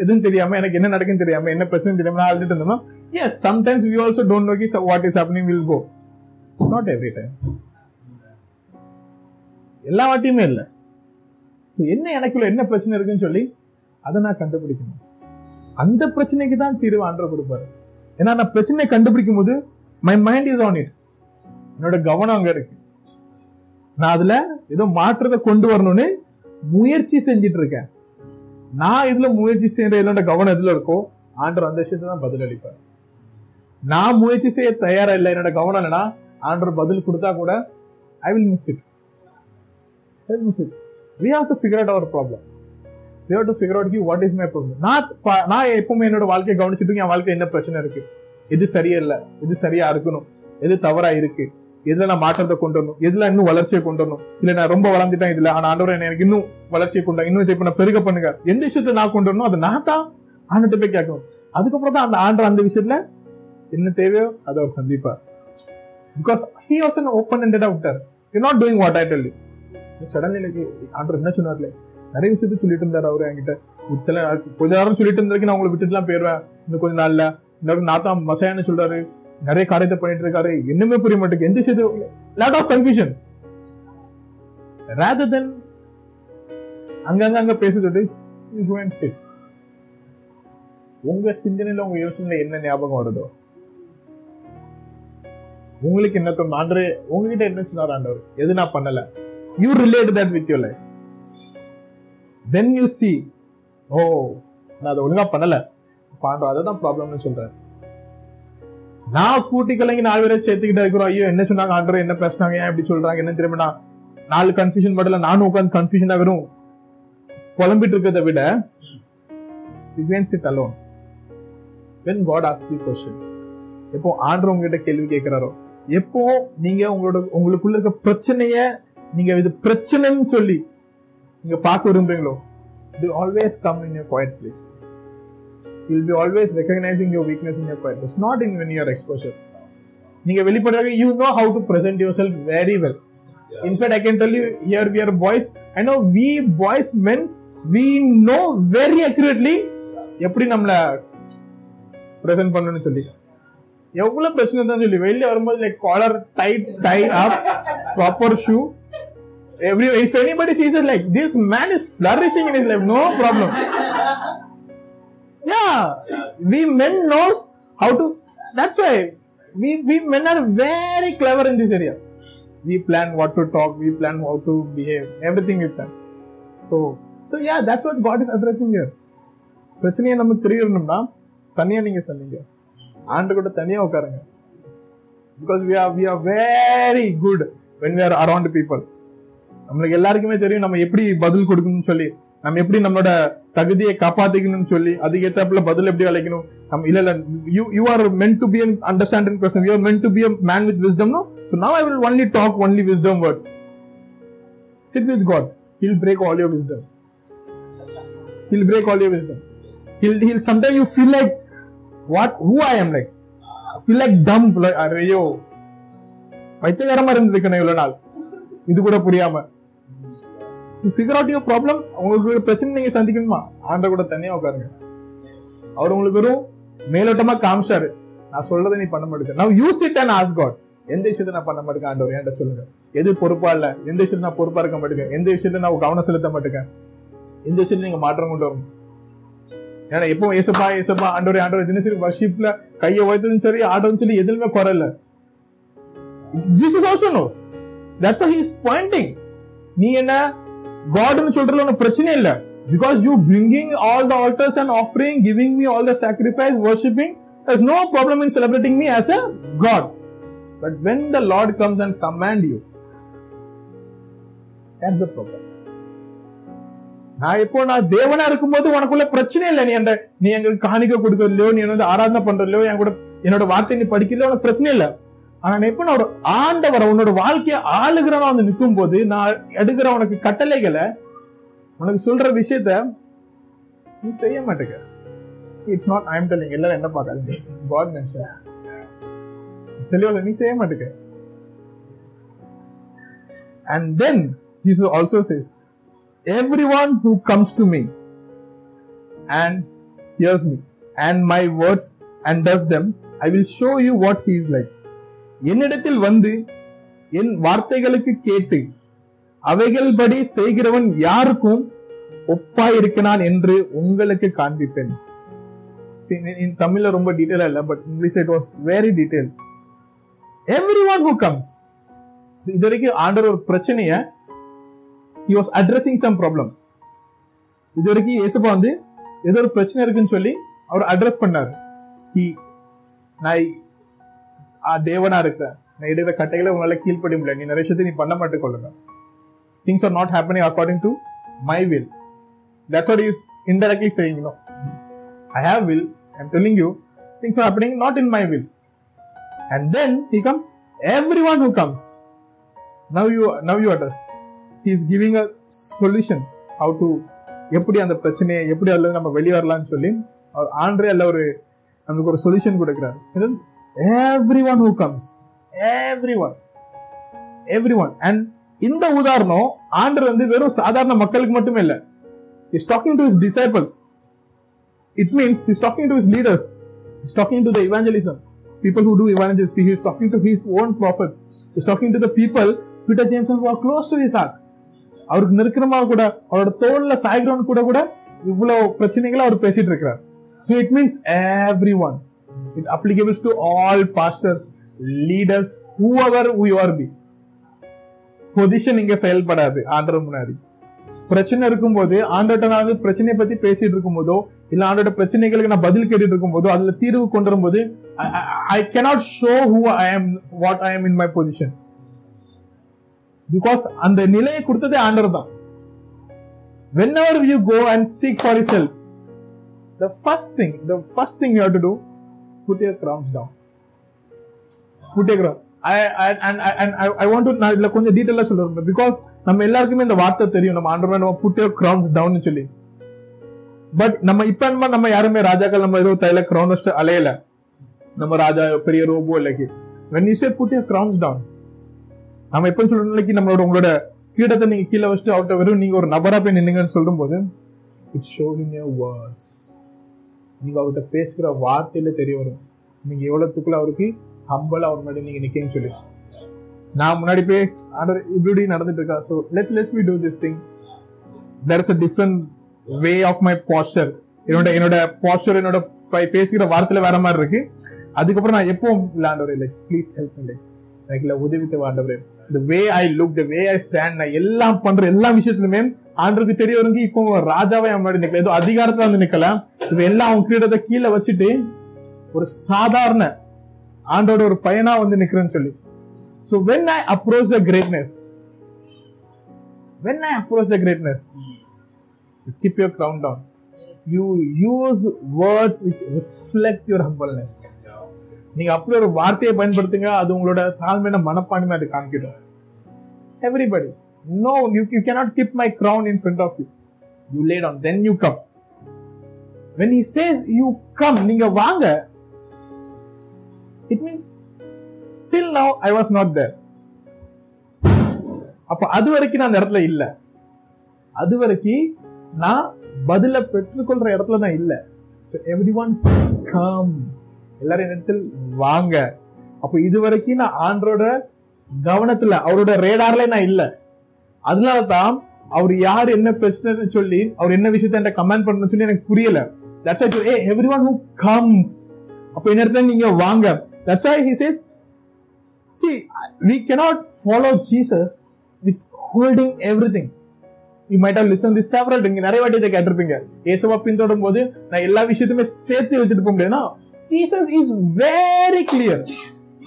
Speaker 2: எதுவும் தெரியாம எனக்கு என்ன நடக்குன்னு தெரியாம என்ன பிரச்சனை தெரியாம அழுதுட்டு இருந்தோம்னா yes sometimes we also don't நோக்கி what is happening will go not every time எல்லா வாட்டியுமே இல்லை ஸோ என்ன எனக்குள்ள என்ன பிரச்சனை இருக்குன்னு சொல்லி அதை நான் கண்டுபிடிக்கணும் அந்த பிரச்சனைக்கு தான் தீர்வு அன்ற கொடுப்பாரு ஏன்னா நான் பிரச்சனையை கண்டுபிடிக்கும் போது my mind is on it என்னோட கவனம் அங்கே இருக்கு நான் அதில் ஏதோ மாற்றத்தை கொண்டு வரணும்னு முயற்சி செஞ்சிட்டு இருக்கேன் நான் இதுல முயற்சி செய்யற என்னோட கவனம் எதுல இருக்கோ ஆண்டர் அந்த விஷயத்த தான் பதில் அளிப்பார் நான் முயற்சி செய்ய தயாரா இல்லை என்னோட கவனம் என்னன்னா ஆண்டர் பதில் கொடுத்தா கூட I will miss it I miss it we have to figure out our problem we have to figure out what is my problem நான் நான் எப்பவுமே என்னோட வாழ்க்கையை கவனிச்சுட்டு என் வாழ்க்கையில் என்ன பிரச்சனை இருக்கு இது சரியா இல்லை இது சரியா இருக்கணும் எது தவறா இருக்கு எதுல நான் மாற்றத்தை கொண்டு வரணும் எதுல இன்னும் வளர்ச்சியை கொண்டு வரணும் இல்ல நான் ரொம்ப வளர்ந்துட்டேன் இதுல ஆனா ஆண்டவர்
Speaker 3: எனக்கு இன்னும் வளர்ச்சியை கொண்டு இன்னும் இதை பெருக பண்ணுங்க எந்த விஷயத்த நான் கொண்டு வரணும் அதை நான் தான் ஆண்டுகிட்ட போய் கேட்கணும் அதுக்கப்புறம் தான் அந்த ஆண்டர் அந்த விஷயத்துல என்ன தேவையோ அதை அவர் சந்திப்பார் because he was an open ஹண்டடா விட்டார் you not doing what I tell you எனக்கு ஆண்டர் என்ன சொன்னார்ல நிறைய விஷயத்த சொல்லிட்டு இருந்தார் அவர் என்கிட்ட ஒரு சில கொஞ்ச நேரம் சொல்லிட்டு இருந்தாருக்கு நான் உங்களை விட்டுட்டுலாம் போயிடுவேன் இன்னும் கொஞ்சம் நாள்ல இன்னொரு நான் தான் மசையான்னு சொல்றாரு நிறைய காரியத்தை பண்ணிட்டு இருக்காரு என்னமே புரிய மாட்டேங்குது எந்த செய்து lot of confusion rather than அங்கங்க அங்க பேசுறது உங்க சிந்தனையில உங்க யோசனையில என்ன ஞாபகம் வருதோ உங்களுக்கு என்ன தோணும் ஆண்டு உங்ககிட்ட என்ன சொன்னார் ஆண்டவர் எது நான் பண்ணல you relate that with your life then you see oh நான் அதை ஒழுங்கா பண்ணல பாண்டோ அதான் ப்ராப்ளம்னு சொல்றேன் நான் கூட்டி கலங்கி நாலு பேரை சேர்த்துக்கிட்டு இருக்கிறோம் ஐயோ என்ன சொன்னாங்க ஆண்டர் என்ன பேசினாங்க ஏன் இப்படி சொல்றாங்க என்ன தெரியுமா நாலு கன்ஃபியூஷன் மட்டும் நானும் உட்காந்து கன்ஃபியூஷனா வெறும் புலம்பிட்டு இருக்கிறத விட remains it alone when God ask you question எப்போ ஆண்டர் உங்ககிட்ட கேள்வி கேட்கிறாரோ எப்போ நீங்க உங்களோட உங்களுக்குள்ள இருக்க பிரச்சனைய நீங்க இது பிரச்சனைன்னு சொல்லி நீங்க பார்க்க விரும்புறீங்களோ it always come in your quiet place you will be always recognizing your weakness in your practice not in when your exposure நீங்க வெளிப்படுறாங்க you know how to present your self very well in fact I can tell you here we are boys I know we boys men's we know very accurately எப்படி நம்மள present பண்ணணும்னு சொல்லி எவ்வளவு பிரச்சனை தான் சொல்லி வெளியே வரும்போது like collar tight tie up proper shoe every if anybody season like this man is flourishing in his life no problem Yeah, we men knows how to. That's why we, we men are very clever in this area. We plan what to talk, we plan how to behave, everything we plan. So, so yeah, that's what God is addressing here. பிரச்சனையை நம்ம தெரியணும்னா தனியாக நீங்கள் சொன்னீங்க ஆண்டு கூட தனியாக உட்காருங்க because we are we are very good when we are around people நம்மளுக்கு எல்லாருக்குமே தெரியும் நம்ம எப்படி பதில் கொடுக்கணும்னு சொல்லி நம்ம எப்படி நம்மளோட தகுதியை காப்பாத்திக்கணும்னு சொல்லி அதுக்கேத்தாப்புல பதில் எப்படி அழைக்கணும் நம்ம இல்ல இல்ல you you are meant to be an understanding person you are meant to be a man with wisdom so now I will only talk only wisdom words sit with God he'll break all your wisdom he'll break all your wisdom he'll he'll sometime you feel like what who I am like feel like dumb like அரேயோ பைத்தியகரமா இருந்திருக்கணும் இவ்வளவு நாள் இது கூட புரியாம figure out your problem உங்களுக்கு பிரச்சனை நீங்க சந்திக்கணுமா ஆண்ட கூட தனியா உட்காருங்க அவர் உங்களுக்கு வெறும் மேலோட்டமா காமிச்சாரு நான் சொல்றத நீ பண்ண மாட்டேங்க நான் use it and ask God எந்த விஷயத்த நான் பண்ண மாட்டேன் ஆண்டவர் ஏன்ட்ட சொல்லுங்க எது பொறுப்பா இல்ல எந்த விஷயத்துல நான் பொறுப்பா இருக்க மாட்டேங்க எந்த விஷயத்துல நான் கவனம் செலுத்த மாட்டேங்க எந்த விஷயத்துல நீங்க மாற்றம் கொண்டு வரணும் ஏன்னா எப்போ ஏசப்பா ஏசப்பா ஆண்டோரே ஆண்டோரே தினசரி வர்ஷிப்ல கையை உயர்த்ததும் சரி ஆடுறதும் சொல்லி எதுலுமே குறல Jesus also knows that's he is pointing நீ என்ன காட்னு சொல்றதுல ஒன்னும் பிரச்சனை இல்லை because you bringing all the altars and offering giving me all the sacrifice worshipping there's no problem in celebrating me as a god but when the lord comes and command you that's the problem நான் இப்போ நான் தேவனா இருக்கும்போது உனக்குள்ள பிரச்சனை இல்லை நீ அந்த நீ எங்களுக்கு காணிக்க கொடுக்கறதுலையோ நீ வந்து ஆராதனை பண்றலையோ என் கூட என்னோட வார்த்தை நீ படிக்கலையோ உனக்கு பிரச்சனை இல்லை ஆனா எப்ப நான் ஒரு ஆண்டவரை உன்னோட வாழ்க்கையை ஆளுகிறவன் வந்து நிற்கும் போது நான் எடுக்கிற உனக்கு கட்டளைகளை உனக்கு சொல்ற விஷயத்த நீ செய்ய மாட்டேங்க இட்ஸ் நாட் ஐம் டெல்லிங் எல்லாரும் என்ன பார்க்காதீங்க காட் மென்ஷன் தெளிவில் நீ செய்ய மாட்டேங்க and then Jesus also says every one who comes to me and hears me and my words and does them I will show you what he is like என்னிடத்தில் வந்து என் வார்த்தைகளுக்கு கேட்டு அவைகள் படி செய்கிறவன் யாருக்கும் ஒப்பாயிருக்கிறான் என்று உங்களுக்கு காண்பிப்பேன் தமிழ்ல ரொம்ப டீட்டெயில் இல்ல பட் இங்கிலீஷ்ல it was very detail every one who comes இது வரைக்கும் ஆண்டர் ஒரு பிரச்சனைய he was addressing some problem இது வரைக்கும் ஏசப்பா வந்து ஏதோ ஒரு பிரச்சனை இருக்குன்னு சொல்லி அவர் அட்ரஸ் பண்ணார் ஹி நான் தேவனா இருக்கிறேன் நான் எடுக்கிற கட்டையில உங்களால கீழ்ப்படி முடியல நீ நிறைய விஷயத்தை நீ பண்ண மாட்டு கொள்ளுங்க things are not happening according to my will that's what is indirectly saying I have will I'm telling you things are happening not in my will and then he come every one who comes now you now you address he is giving a solution how to எப்படி அந்த பிரச்சனையை எப்படி அல்லது நம்ம வெளியே வரலாம்னு சொல்லி அவர் ஆண்டே அல்ல ஒரு நம்மளுக்கு ஒரு சொல்யூஷன் கொடுக்குறாரு everyone who comes everyone everyone and இந்த உதாரணம் ஆண்டர் வந்து வெறும் சாதாரண மக்களுக்கு மட்டுமே இல்லை is talking to his disciples it means is talking to his leaders is talking to the evangelism people who do evangelism. He he's talking to his own prophet. He is talking to the people. Peter James and who are close அவருக்கு நெருக்கமா கூட அவரோட தோல்ல சாய்கிறவன் கூட கூட இவ்வளவு பிரச்சனைகளை அவர் பேசிட்டு இருக்கிறார் so it means every one It applicables to all pastors, leaders, whoever you are be. Position இங்க செயல்படாது ஆண்டர் முன்னாடி பிரச்சனை இருக்கும்போது ஆண்டோட்ட நான் வந்து பிரச்சனையை பத்தி பேசிட்டு இருக்கும்போதோ இல்ல ஆண்டோட பிரச்சனைகளுக்கு நான் பதில் கேட்டுட்டு இருக்கும்போதோ அதுல தீர்வு கொண்டு வரும்போது I cannot show who I am what ஐ ஆம் இன் மை பொசிஷன் பிகாஸ் அந்த நிலையை கொடுத்ததே ஆண்டர் தான் whenever you go and seek for his self the first thing the first thing you have to do put your crowns down put your crown நான் இதுல கொஞ்சம் டீட்டெயிலா சொல்ல பிகாஸ் நம்ம எல்லாருக்குமே இந்த வார்த்தை தெரியும் நம்ம ஆண்டவர் நம்ம புட் கிரவுன்ஸ் டவுன் சொல்லி பட் நம்ம இப்ப நம்ம யாருமே ராஜாக்கள் நம்ம ஏதோ தைல கிரவுன் அலையல நம்ம ராஜா பெரிய ரோபோ இல்லைக்கு when is he put a crowns down நம்ம எப்போ சொல்றோம் நம்மளோட உங்களோட கீழத்தை நீங்க கீழே வச்சுட்டு அவர்கிட்ட வரும் நீங்க ஒரு நபரா போய் நின்னுங்கன்னு சொல்லும் போது it shows in your words நீங்கள் அவர்கிட்ட பேசுகிற வார்த்தையில் தெரிய வரும் நீங்கள் எவ்வளோத்துக்குள்ள அவருக்கு ஹம்பலாக அவர் முன்னாடி நீங்கள் நிற்கேன்னு சொல்லி நான் முன்னாடி போய் ஆண்டர் இப்படி நடந்துட்டு இருக்கேன் so let's let's we do this thing there is a different way of my pastor என்னோட என்னோட பாஸ்டர் என்னோட பேசுகிற வார்த்தையில் வேற மாதிரி இருக்கு அதுக்கப்புறம் நான் எப்போ இல்லை ஆண்டவர் ப்ளீஸ் ஹெல்ப் பண்ணேன் எனக்குல உதவி ஆண்டவரே இந்த வே I look the way I stand நான் எல்லாம் பண்ற எல்லா விஷயத்துலயுமே ஆண்டருக்கு தெரிய வருங்க இப்போ ராஜாவே முன்னாடி நிக்கல ஏதோ அதிகாரத்துல வந்து நிக்கல இவ எல்லாம் அவன் கிரீடத்தை கீழே வச்சுட்டு ஒரு சாதாரண ஆண்டோட ஒரு பையனா வந்து நிக்கிறேன்னு சொல்லி so when I approach the greatness when I approach the greatness keep your crown down you use words which reflect your humbleness நீங்க அப்படி ஒரு வார்த்தையை பயன்படுத்துங்க அது உங்களோட தாழ்மையான மனப்பான்மை அது காமிக்கிடும் everybody know you you cannot keep my crown in front of you you late on then you come when you says you come நீங்க வாங்க it means till now I was not there அப்ப அது வரைக்கும் நான் அந்த இடத்துல இல்ல அது வரைக்கும் நான் பதில பெற்றுக்கொள்ற இடத்துல நான் இல்லை சோ எவ்ரி ஒன் கம் எல்லாரும் என்னிடத்தில் வாங்க அப்போ இதுவரைக்கும் நான் ஆண்டரோட கவனத்துல அவரோட ரேடார்ல நான் இல்லை அதனால தான் அவர் யார் என்ன பிரச்சனை சொல்லி அவர் என்ன விஷயத்த என்கிட்ட கமெண்ட் பண்ணணும் சொல்லி எனக்கு புரியல that's I a every one who comes அப்போ என்ன இடத்துல நீங்க வாங்க that's I he says see we cannot follow Jesus with holding every thing you might have listen the several நீங்க நிறைய வாட்டி இதை கேட்டிருப்பீங்க ஏசவா பின்தொடரும் போது நான் எல்லா விஷயத்தையுமே சேர்த்து இழுத்துட்டு போக முடியாதுன்னா Jesus is very clear.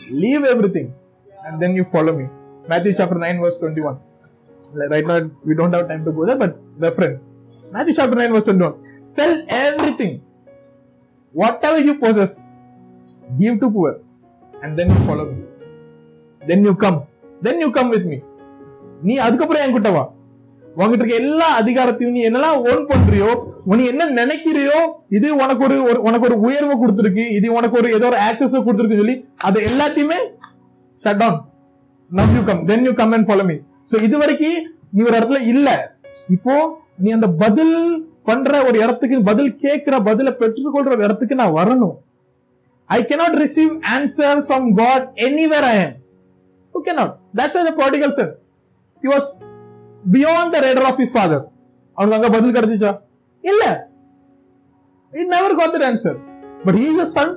Speaker 3: Leave everything and then you follow me. Matthew chapter 9, verse 21. Right now, we don't have time to go there, but reference. Matthew chapter 9, verse 21. Sell everything, whatever you possess, give to poor, and then you follow me. Then you come. Then you come with me. நீ அதுக்கப்புறம் என் உங்ககிட்ட இருக்க எல்லா அதிகாரத்தையும் நீ என்னெல்லாம் own பண்றியோ நீ என்ன நினைக்கிறியோ இது உனக்கு ஒரு உனக்கு ஒரு உயர்வை கொடுத்துருக்கு இது உனக்கு ஒரு ஏதோ ஒரு ஆக்சஸ் கொடுத்துருக்குன்னு சொல்லி அதை எல்லாத்தையுமே shut down now you come then you come and follow me so இது வரைக்கும் நீ ஒரு இடத்துல இல்லை இப்போ நீ அந்த பதில் பண்ற ஒரு இடத்துக்கு பதில் கேட்கிற பதிலை பெற்றுக்கொள்ற ஒரு இடத்துக்கு நான் வரணும் I cannot receive answer from God anywhere I am okay not that's are the prodigal sir you was beyond the radar of his father அவனுக்கு அங்க பதில் கிடைச்சிச்சா இல்ல it never got that answer but he is a son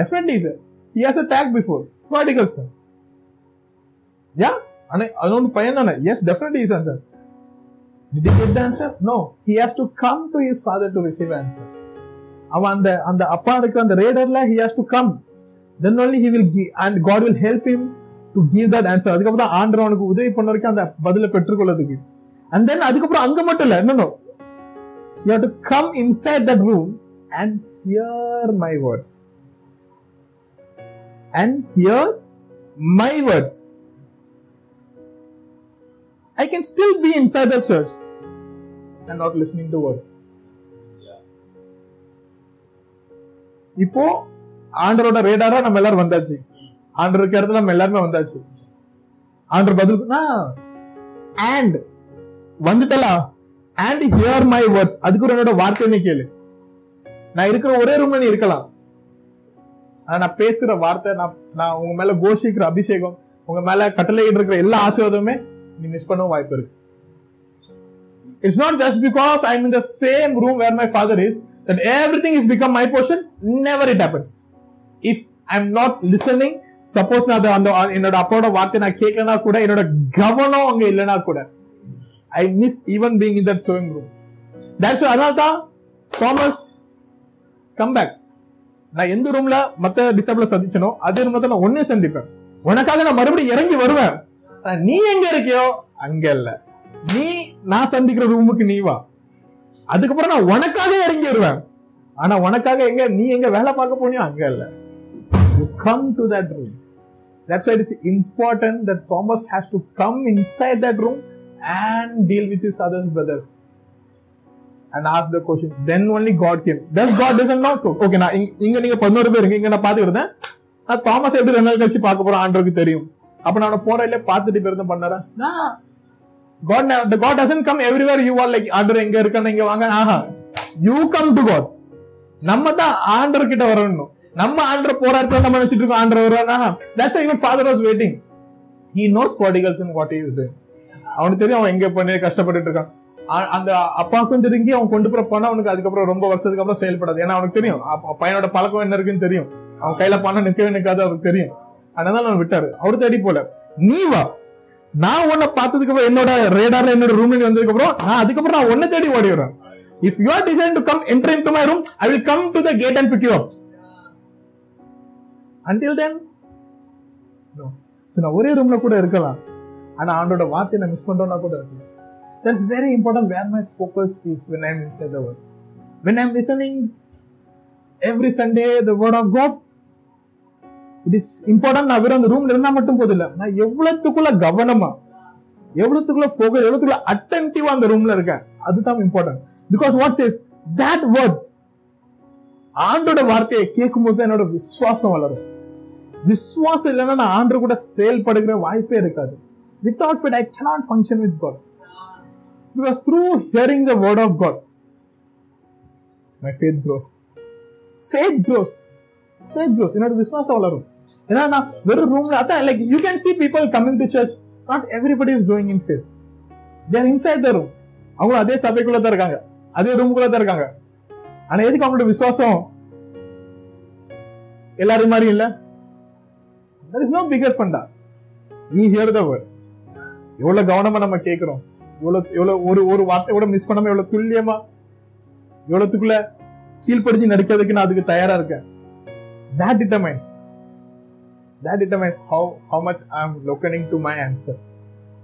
Speaker 3: definitely sir he has a take before particle sir yeah அண்ணே அதோட பையன் தானே yes definitely is answer Did he get the answer? No. He has to come to his father to receive answer. avan and அவன் அந்த அந்த அப்பா radar la he has to come then only he will give, and god will help him to give that answer அதுக்கப்புறம் தான் ஆண்டவனுக்கு உதவி பண்ண வரைக்கும் அந்த பதிலை பெற்றுக்கொள்ளதுக்கு அண்ட் தென் அதுக்கப்புறம் அங்க மட்டும் இல்லை என்னோ you to come inside that room and hear my words and hear my words I can still be inside the church and not listening to word இப்போ ஆண்டரோட ரேடாரா நம்ம எல்லாரும் வந்தாச்சு ஆண்டு இருக்க இடத்துல நம்ம எல்லாருமே வந்தாச்சு ஆண்டு பதில் அண்ட் வந்துட்டலா அண்ட் ஹியர் மை வேர்ட்ஸ் அதுக்கு ஒரு என்னோட வார்த்தைன்னு கேளு நான் இருக்கிற ஒரே ரூம்ல நீ இருக்கலாம் ஆனா நான் பேசுற வார்த்தை நான் நான் உங்க மேல கோஷிக்கிற அபிஷேகம் உங்க மேல கட்டளையிட்டு இருக்கிற எல்லா ஆசீர்வாதமே நீ மிஸ் பண்ணவும் வாய்ப்பு இருக்கு it's not just because I mean the same room where my father is that every thing is become my portion never it happens if I am not listening suppose நான் அந்த என்னோட அப்பாவோட வார்த்தை நான் கேட்கலனா கூட என்னோட கவனம் அங்கே இல்லைனா கூட I miss even being in that showing room that's அதனால தான் தாமஸ் கம்பேக் நான் எந்த ரூம்ல மற்ற டிசபிள சந்திச்சனோ அதே ரூம்ல தான் நான் ஒன்னே சந்திப்பேன் உனக்காக நான் மறுபடியும் இறங்கி வருவேன் நீ எங்க இருக்கியோ அங்க இல்ல நீ நான் சந்திக்கிற ரூமுக்கு நீ வா அதுக்கப்புறம் நான் உனக்காக இறங்கி வருவேன் ஆனா உனக்காக எங்க நீ எங்க வேலை பார்க்க போனியோ அங்க இல்லை come to that room. That's why it is important that Thomas has to come inside that room and deal with his other brothers and ask the question. Then only God came. Thus God doesn't know. Okay, நான் இங்க நீங்க பதினோரு பேர் இங்க நான் பாத்துக்கிட்டு இருந்தேன் நான் தாமஸ் எப்படி ரெண்டு நாள் கழிச்சு பார்க்க போறோம் ஆண்டருக்கு தெரியும் அப்ப நான் போறதுல பார்த்துட்டு பேருந்து பண்ணாரா God the God doesn't come everywhere you are like ஆண்டர் எங்க இருக்கான்னு இங்க வாங்க ஆஹா யூ கம் டு காட் நம்ம தான் ஆண்டர் கிட்ட வரணும் நம்ம ஆண்டர் போராடுறத நம்ம நினைச்சிட்டு இருக்கோம் ஆண்டர் வருவானா that's even father was waiting he knows prodigals what is two அவனுக்கு தெரியும் அவன் எங்க பண்ணி கஷ்டப்பட்டு இருக்கான் அந்த அப்பாவுக்கும் தெரிஞ்சு அவன் கொண்டு போற பணம் அவனுக்கு அதுக்கப்புறம் ரொம்ப வருஷத்துக்கு அப்புறம் செயல்படாது ஏன்னா அவனுக்கு தெரியும் பையனோட பழக்கம் என்ன இருக்குன்னு தெரியும் அவன் கையில பணம் நிற்கவே நிற்காது அவனுக்கு தெரியும் அதனால அவன் விட்டாரு அவரு தேடி போல நீ வா நான் உன்னை பார்த்ததுக்கு அப்புறம் என்னோட ரேடார்ல என்னோட ரூம்ல நீ வந்ததுக்கு அப்புறம் நான் அதுக்கப்புறம் நான் உன்னை தேடி ஓடி வரேன் if you are design to come entry in to my room I will come to the gate and pick you up until then so நான் ஒரே ரூம்ல கூட இருக்கலாம் ஆனால் ஆண்டோட வார்த்தையை நான் மிஸ் பண்ணுறோன்னா கூட இருக்கலாம் that's very important where my focus is when I'm inside the word when I'm listening every Sunday the word of God it is important நான் வெறும் அந்த ரூம்ல இருந்தால் மட்டும் இல்லை நான் எவ்வளோத்துக்குள்ள கவனமா எவ்வளோத்துக்குள்ள ஃபோக்கஸ் எவ்வளோத்துக்குள்ள அட்டன்டிவா அந்த ரூம்ல இருக்கேன் அதுதான் important because what's is that word ஆண்டோட வார்த்தையை கேட்கும் போது என்னோட விசுவாசம் வளரும் விஸ்வாசம் இல்லைன்னா நான் ஆண்டு கூட செயல்படுகிற வாய்ப்பே இருக்காது without faith I cannot function with God because through hearing the word of God my faith grows faith grows faith grows என்னோட விஸ்வாசம் வளரும் ஏன்னா நான் வெறும் ரூம்ல அதான் like you can see people coming to church not everybody is growing in faith there inside the room அவங்க அதே சபைக்குள்ள தான் இருக்காங்க அதே ரூமுக்குள்ள தான் இருக்காங்க ஆனா எதுக்கு அவங்களோட விசுவாசம் எல்லாரும் மாதிரி இல்லை there is no figure ஃபண்டா you hear the word நம்ம கேட்குறோம் ஒரு ஒரு வார்த்தை கூட மிஸ் பண்ணாம எவ்வளவு துல்லியமா எவ்வளோத்துக்குள்ள கீழ்ப்படுத்தி நடிக்கிறதுக்கு நான் அதுக்கு தயாரா இருக்கேன் that determines determines how how much I looking to my answer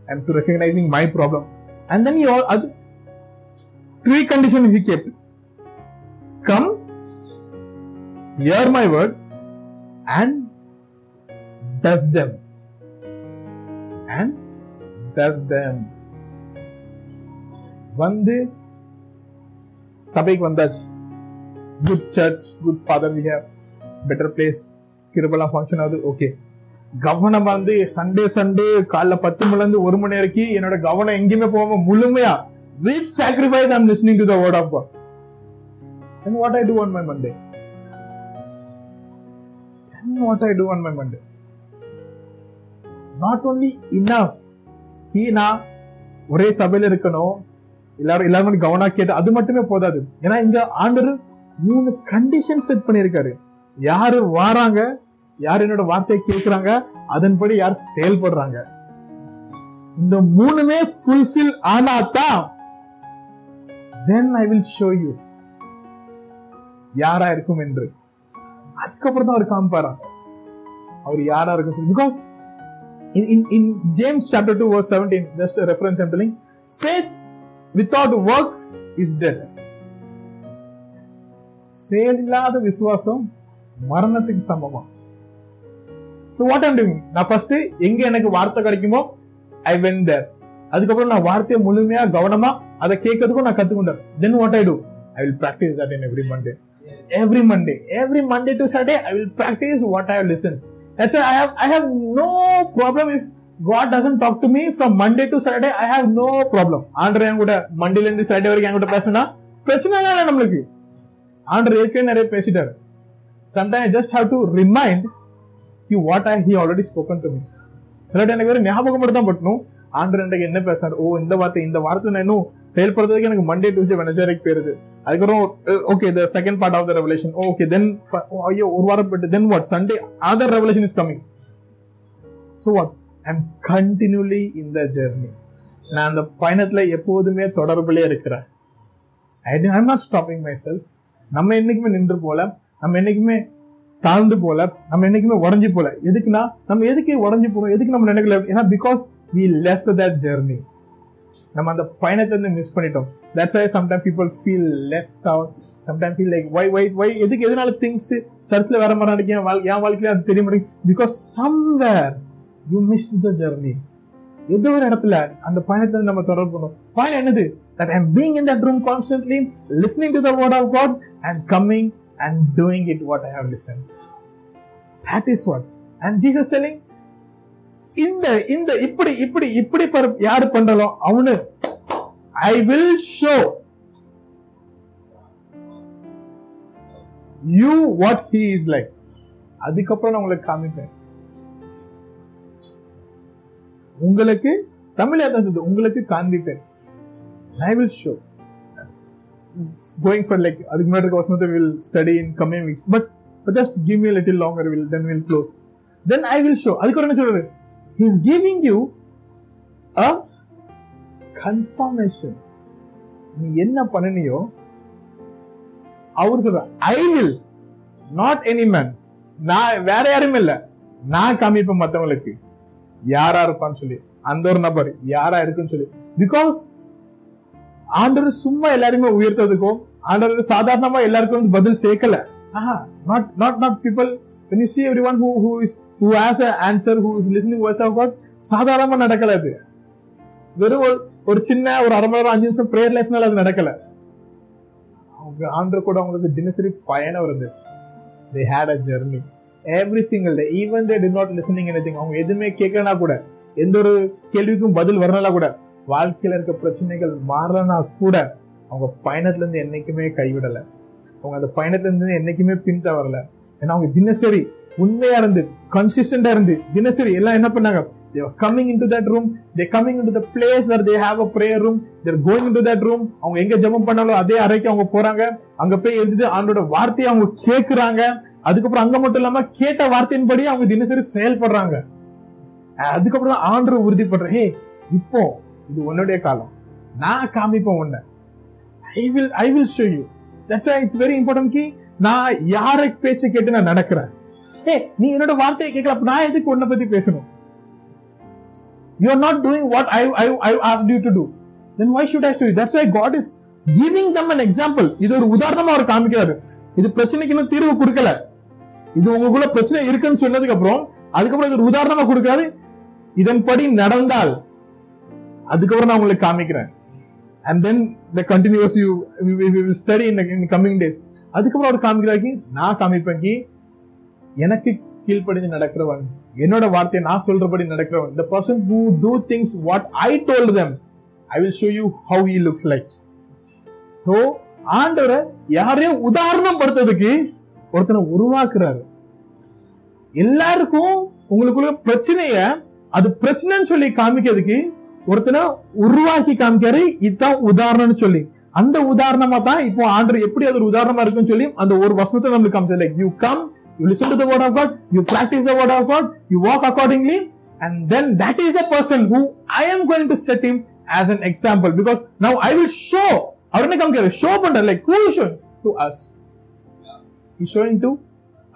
Speaker 3: I am to recognising my problem and then you அது three condition is come hear my word and does them and does them வந்து சபைக்கு வந்தாச்சு good church good father we have better place கிருபலாம் function ஆகுது okay கவனம் வந்து Sunday Sunday காலைல பத்து மணிலேருந்து ஒரு மணி வரைக்கும் என்னோட கவனம் எங்கேயுமே போகாம முழுமையா with sacrifice I'm listening to the word of God then what I do on my Monday then what I do on my Monday not only enough ஹீனா ஒரே சபையில இருக்கணும் எல்லாரும் எல்லாருமே கவனம் கேட்டு அது மட்டுமே போதாது ஏன்னா இங்க ஆண்டர் மூணு கண்டிஷன் செட் பண்ணியிருக்காரு யாரு வாராங்க யார் என்னோட வார்த்தையை கேட்கிறாங்க அதன்படி யார் செயல்படுறாங்க இந்த மூணுமே ஃபுல்ஃபில் ஆனா தான் then I will show you யாரா இருக்கும் என்று அதுக்கப்புறம் தான் அவர் காமிப்பாராம் அவர் யாரா இருக்கும் because In, in, in James chapter 2, verse 17, just a reference I'm telling, faith without work is dead. సేలిలాద విశ్వాసం మరణతికి సమమం ஸோ வாட் ஆம் டூயிங் நான் ஃபர்ஸ்ட் எங்க எனக்கு வார்த்தை கிடைக்குமோ ஐ வென் தேர் அதுக்கப்புறம் நான் வார்த்தையை முழுமையா கவனமா அதை கேட்கறதுக்கும் நான் கத்துக்கொண்டேன் then what I do I will practise that in every Monday every Monday every Monday to Saturday I will practise what I listen That's why I have I have no problem if God doesn't talk to me from Monday to Saturday. I have no problem. ஆண்டர் என் கூட மண்டேலேருந்து Saturday வரைக்கும் என் கூட பேசினா பிரச்சனை இல்லை நம்மளுக்கு ஆண்டர் ஏற்கனவே நிறைய பேசிட்டாரு sometime I just have to remind he what I he already spoken to me சில டைம் எனக்கு வெறும் ஞாபகம் மட்டும் தான் பட்டணும் ஆண்டர் எனக்கு என்ன பேசினார் ஓ இந்த வார்த்தை இந்த வார்த்தை நான் இன்னும் செயல்படுறதுக்கு எனக்கு மண்டே டியூஸ்டே வெனஸ்டே வரைக்கும் போயிருது அதுக்கப்புறம் okay the second part of the revelation okay then ஐயோ ஒரு வாரம் போயிட்டு then what Sunday other revelation is coming so what I am continually in the journey நான் அந்த பயணத்தில் எப்போதுமே தொடர்புலேயே இருக்கிறேன் I I'm not stopping myself நம்ம என்றைக்குமே நின்று போல நம்ம என்றைக்குமே தாழ்ந்து போல நம்ம என்றைக்குமே உடஞ்சி போல எதுக்குன்னா நம்ம எதுக்கு உடஞ்சி போகிறோம் எதுக்கு நம்ம நினைக்கல ஏன்னா because we left that journey நம்ம அந்த பயணத்தை வந்து மிஸ் பண்ணிட்டோம் that's I sometime people feel left out sometime feel like why why why எதுக்கு எதனால திங்ஸ் சர்ச்சில் வர மாட்டேன் என் வாழ் என் வாழ்க்கையில அது தெரிய மாட்டேங்குது because somewhere you miss the journey ஏதோ ஒரு இடத்துல அந்த பயணத்தை நம்ம தொடர்பு பண்ணோம் பயணம் என்னது that I'm being in that room constantly listening to the word of God and coming and doing it what I have listen that is what and Jesus telling இந்த இந்த இப்படி இப்படி இப்படி யாரு பண்றாலும் அவனு I will show you what he is like அதுக்கப்புறம் நான் உங்களுக்கு காமிப்பேன் உங்களுக்கு தமிழா தான் சொல்லுது உங்களுக்கு காண்பிப்பேன் I will show going for like அதுக்கு முன்னாடி வசனத்தை will study in coming weeks but just give me little longer will then will close then I will show அதுக்கப்புறம் என்ன சொல்றாரு He's giving you a confirmation நீ என்ன பண்ணனியோ அவர் சொல்ற I will not any man நான் வேற யாரும் இல்ல நான் காமிப்பேன் மற்றவங்களுக்கு யாரா இருப்பான்னு சொல்லி அந்த ஒரு நபர் யாரா இருக்குன்னு சொல்லி பிகாஸ் ஆண்டவர் சும்மா எல்லாருமே உயர்த்ததுக்கும் ஆண்டவர் சாதாரணமா எல்லாருக்கும் பதில் சேர்க்கல not not not people when you see every one who who is who has a answer who is listening voice of God சாதாரணமா நடக்கல அது வெறும் ஒரு சின்ன ஒரு அரை மணி நேரம் அஞ்சு நிமிஷம் ப்ரேயர் லைஃப்னால அது நடக்கல அவங்க ஆண்டு கூட அவங்களுக்கு தினசரி பயணம் இருந்துச்சு they had a journey every single day even they did not listening anything அவங்க எதுவுமே கேட்கலனா கூட எந்த ஒரு கேள்விக்கும் பதில் வரலாம் கூட வாழ்க்கையில் இருக்க பிரச்சனைகள் மாறலனா கூட அவங்க பயணத்துலேருந்து என்றைக்குமே கைவிடலை அவங்க அந்த பயணத்துலேருந்து என்றைக்குமே பின் தவறலை ஏன்னா அவங்க தினசரி உண்மையா இருந்து கன்சிஸ்டண்டா இருந்து தினசரி எல்லாம் என்ன பண்ணாங்க they're coming in to that room they coming into the place where they have a prayer room they're going in to that room அவங்க எங்க ஜெபம் பண்ணாலும் அதே அறைக்கு அவங்க போறாங்க அங்க போய் எழுதிட்டு ஆண்டோட வார்த்தையை அவங்க கேட்கிறாங்க அதுக்கப்புறம் அங்க மட்டும் இல்லாம கேட்ட வார்த்தையின்படி அவங்க தினசரி செயல்படுறாங்க அதுக்கப்புறம் தான் ஆண்டு உறுதிப்படுறேன் ஹே இப்போ இது உன்னுடைய காலம் நான் காமிப்பேன் உன்ன I will I will show you that's it's very important கி நான் யாரை பேச்சு கேட்டு நான் நடக்கிறேன் ஏ நீ என்னோட வார்த்தையை கேட்கல நான் எதுக்கு உன்னை பத்தி பேசணும் you are not doing what I I I ask you to do then why should I stew that's why God is giving them an example இது ஒரு உதாரணமா அவர் காமிக்கிறாரு இது பிரச்சனைக்கு இன்னும் தீர்வு கொடுக்கல இது உங்களுக்குள்ள பிரச்சனை இருக்குன்னு சொன்னதுக்கு அப்புறம் அதுக்கப்புறம் இது ஒரு உதாரணமா கொடுக்குறாரு இதன்படி நடந்தால் அதுக்கப்புறம் நான் உங்களுக்கு காமிக்கிறேன் and then the continues you study in coming days அதுக்கப்புறம் அவர் காமிக்கிறாக்கி நான் காமிப்பேன் எனக்கு கீழ்ப்படிந்து நடக்கிறவன் என்னோட வார்த்தையை நான் சொல்றபடி நடக்கிறவன் the person who do things what I told them I will show you how he looks like though ஆண்டவரை யாரையும் உதாரணம் படுத்துறதுக்கு ஒருத்தனை உருவாக்குறாரு எல்லாருக்கும் உங்களுக்குள்ள பிரச்சனைய அது பிரச்சனைன்னு சொல்லி காமிக்கிறதுக்கு ஒருத்தனை உருவாக்கி காமிக்காரு இதுதான் உதாரணம்னு சொல்லி அந்த உதாரணமா தான் இப்போ ஆண்டர் எப்படி அது ஒரு உதாரணமா இருக்குன்னு சொல்லி அந்த ஒரு வசனத்தை நம்மளுக்கு காமிச்சது like you come you listen to word of God you practice the word of God you walk accordingly and then that is the person who I am going to set him as an example because now I will show அவர் என்ன காமிக்கிறார் show பண்ற like who show to us showing to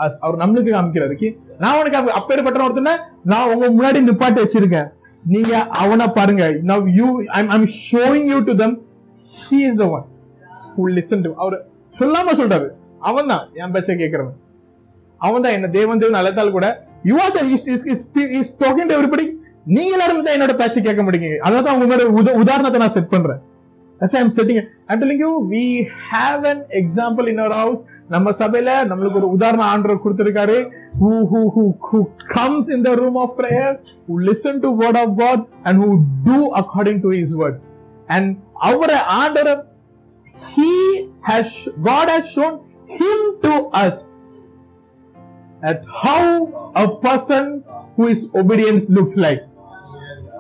Speaker 3: us அவர் நம்மளுக்கு காமிக்கிறார் நான் உனக்கு அப்பேற்பட்ட ஒருத்தன நான் உங்க முன்னாடி நிப்பாட்டி வச்சிருக்கேன் நீங்க அவனை பாருங்க now you I'm I'm showing you to them he is the one who listen to அவர் சொல்லாம சொல்றாரு அவன் தான் என் பேச்சை கேட்கறவன் அவன் தான் என்ன தேவன் தேவன் அழைத்தால் கூட you are is is talking to everybody நீங்க எல்லாரும் தான் என்னோட பேச்சை கேட்க மாட்டீங்க அதான் உங்க உதாரணத்தை நான் செட் பண்றேன் That's why I'm setting it. I'm telling you, we have an example in our house. நம்ம சபையில நம்மளுக்கு ஒரு உதாரண andro கொடுத்திருக்காரு who who who who comes in the room of prayer, who listen to word of God and who do according to His word. And our ஆண்டவர் He has God has shown Him to us at how a person who is obedience looks like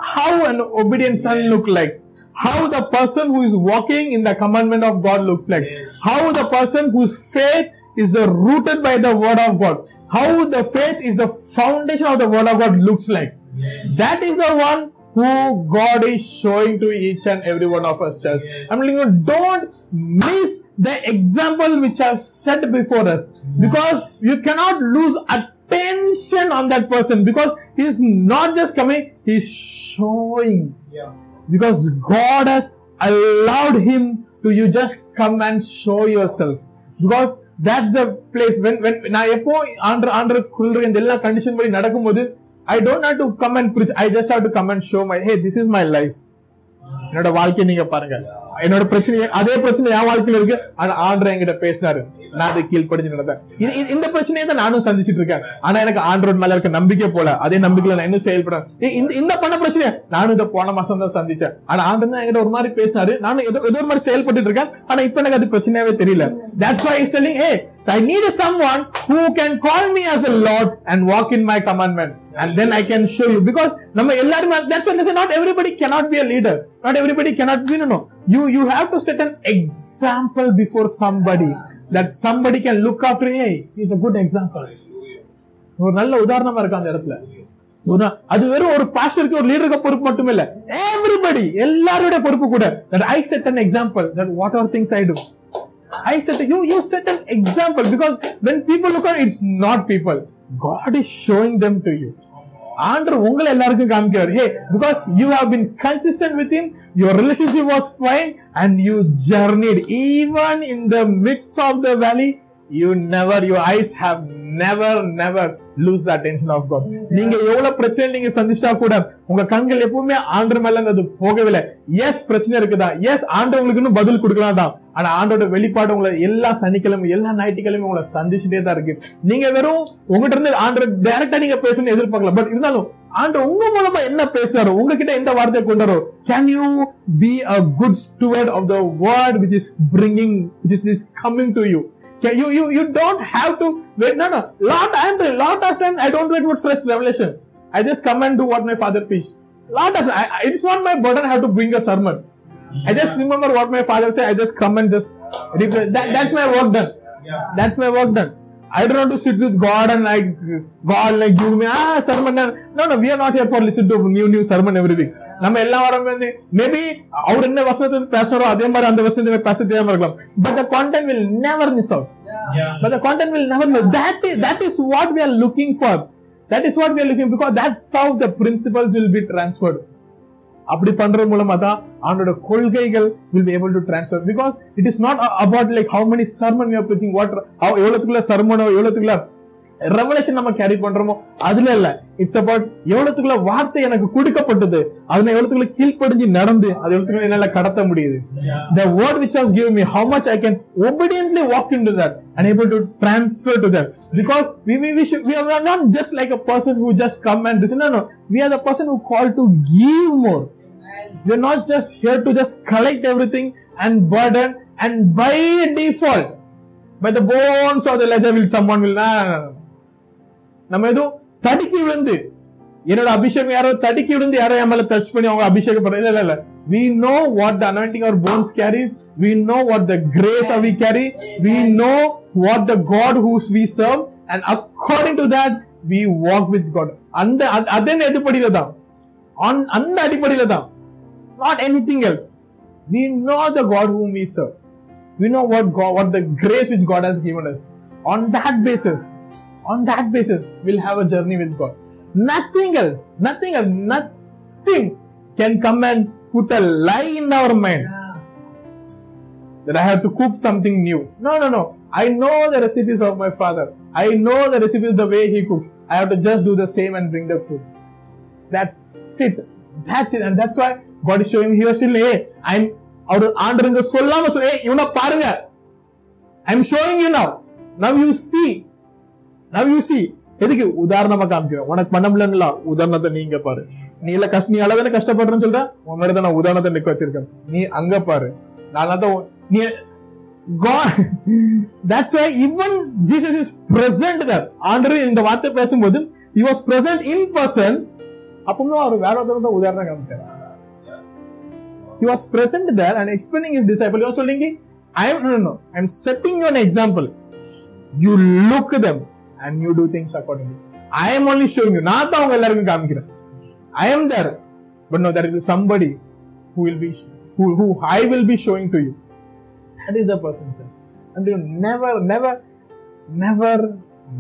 Speaker 3: how an obedient son looks like, how the person who is walking in the commandment of God looks like, how the person whose faith is rooted by the word of God, how the faith is the foundation of the word of God looks like. Yes. That is the one who God is showing to each and every one of us, church. Yes. I'm telling you, don't miss the example which I've set before us mm. because you cannot lose attention on that person because he's not just coming, He's showing. Yeah. Because God has allowed him to you just come and show yourself. Because that's the place when when நான் எப்போ ஆண்டர் ஆண்டர் குளிர இந்த எல்லா condition படி நடக்கும்போது I don't have to come and preach I just have to come and show my hey this is my life என்னோட வாழ்க்கையை நீங்க பாருங்க என்னோட பிரச்சனை அதே பிரச்சனை என் வாழ்க்கையில இருக்கு ஆனா ஆண்டர் என்கிட்ட பேசினாரு நான் அதை கீழ்படிஞ்சு நடந்தேன் இந்த பிரச்சனையை தான் நானும் சந்திச்சிட்டு இருக்கேன் ஆனா எனக்கு ஆண்ட்ரோட் மேல இருக்க நம்பிக்கை போல அதே நம்பிக்கையில நான் இன்னும் செயல்படுறேன் இந்த பண்ண பிரச்சனையை நானும் இதை போன மாசம் தான் சந்திச்சேன் ஆனா ஆண்டர் தான் என்கிட்ட ஒரு மாதிரி பேசினாரு நானும் ஏதோ ஏதோ ஒரு மாதிரி செயல்பட்டு இருக்கேன் ஆனா இப்ப எனக்கு அது பிரச்சனையாவே தெரியல that's why is telling a I need someone who can call me as a lord and walk in my commandment and then I can show you because நம்ம எல்லாருமே that's not everybody cannot be a leader not everybody cannot be no you you you have to set an example before somebody that somebody can look after hey he's a good example ஒரு நல்ல உதாரணமா இருக்கு அந்த இடத்துல அது வெறும் ஒரு பாஸ்டருக்கு ஒரு லீடருக்கு பொறுப்பு மட்டும் இல்ல எவ்ரிபடி எல்லாரோட பொறுப்பு கூட that I set an example that what are things I do I set you you set an example because when people look are it's not people God is showing them to you and உங்களை எல்லாருக்கும் காமிக்கிறார் hey because you have been consistent with him your relationship was fine and you journeyed even in the midst of the valley you never your eyes have never never lose the attention of God நீங்க எவ்வளவு பிரச்சனை நீங்க சந்திச்சா கூட உங்க கண்கள் எப்பவுமே ஆண்டு மேல இருந்தது போகவில்லை எஸ் பிரச்சனை இருக்குதா எஸ் ஆண்டு உங்களுக்கு இன்னும் பதில் கொடுக்கலாம் தான் ஆனா ஆண்டோட வெளிப்பாடு உங்களை எல்லா சனிக்கிழமை எல்லா ஞாயிற்றுக்கிழமை உங்களை சந்திச்சுட்டே தான் இருக்கு நீங்க வெறும் உங்ககிட்ட இருந்து ஆண்டோட டைரக்டா நீங்க பேசணும்னு எதிர்பார்க்கல பட் இருந்தாலும் ஆண்டு உங்க மூலமா என்ன பேசுறாரு உங்ககிட்ட எந்த வார்த்தையை கொண்டு வரும் can you be a good student of the word which is bringing which is is coming to you you you you don't have to wait no no lot and lot of time I don't wait for fresh revelation I just come and do what my father preach lot of it's not my burden have to bring a sermon I just remember what my father said. I just come and just replay. That, that's my work done. That's my work done. I don't want to sit with God and like God like give me ah sermon. No, no, we are not here for listen to new new sermon every week. நம்ம எல்லா வாரமே maybe அவர் என்ன வசனத்தை பேசுறோ அதே மாதிரி அந்த வசனத்தை பேச தெரியாம இருக்கலாம் but the content will never miss out but the content will never miss that is that is what we are looking for that is what we are looking because that's how the principles will be transferred அப்படி பண்றது மூலமா தான் அவனோட கொள்கைகள் will be able to transfer because it is not about like how many sermon you are preaching what எவ்வளவுக்குள்ள சர்மனோ எவ்வளோத்துக்குள்ள revelation நம்ம கேரி பண்றோமோ அதுல இல்ல இட்ஸ் அபவுட் எவ்வளவுக்குள்ள வார்த்தை எனக்கு கொடுக்கப்பட்டது அதுல எவ்வளவுக்குள்ள கீழ்ப்படிஞ்சு நடந்து அது எவ்வளவுக்குள்ள என்னால கடத்த முடியுது the word which was give me how much I can obediently walk in to that and able to transfer to them because we we, we, should, we are not just like a person who just come and listen no no we are the person who called to give more we are not just here to just collect everything and burden and by default by the bones of the ledger will someone will nah, nah, nah. நம்ம ஏதோ தடுக்கி விழுந்து என்னோட அபிஷேகம் யாரோ தடுக்கி விழுந்து யாரோ என் மேல டச் பண்ணி அவங்க அபிஷேகம் பண்ண இல்ல இல்ல we know what the anointing our bones carries we know what the grace we carry we know what the god who we serve and according to that we walk with god அந்த அதன் அடிப்படையில தான் அந்த அடிப்படையில தான் not anything else we know the god whom we serve we know what god what the grace which god has given us on that basis on that basis, we'll have a journey with God. Nothing else, nothing else, nothing can come and put a lie in our mind that I have to cook something new. No, no, no. I know the recipes of my father. I know the recipes the way he cooks. I have to just do the same and bring the food. That's it. That's it. And that's why God is showing here still, hey, I'm அவர் ஆண்டு சொல்லாம சொல்ல ஏய் இவனை பாருங்க I am showing you now now you see now you see எதுக்கு உதாரணமா காமிக்கிறோம் உனக்கு பண்ண முடியல உதாரணத்தை நீங்க பாரு நீ இல்ல கஷ்ட நீ அழகான கஷ்டப்படுறேன்னு சொல்ற உன் மேல நான் உதாரணத்தை நிக்க வச்சிருக்கேன் நீ அங்க பாரு நான் தான் நீ தட்ஸ் வை தர் இந்த வார்த்தை பேசும்போது வேற உதாரணம் சொல்லிங்க setting example you look and you do things accordingly I am only showing you நான் தான் அவங்க எல்லாருக்கும் காமிக்கிறேன் I am there but no there will somebody who will be who who I will be showing to you that is the person sir and you never never never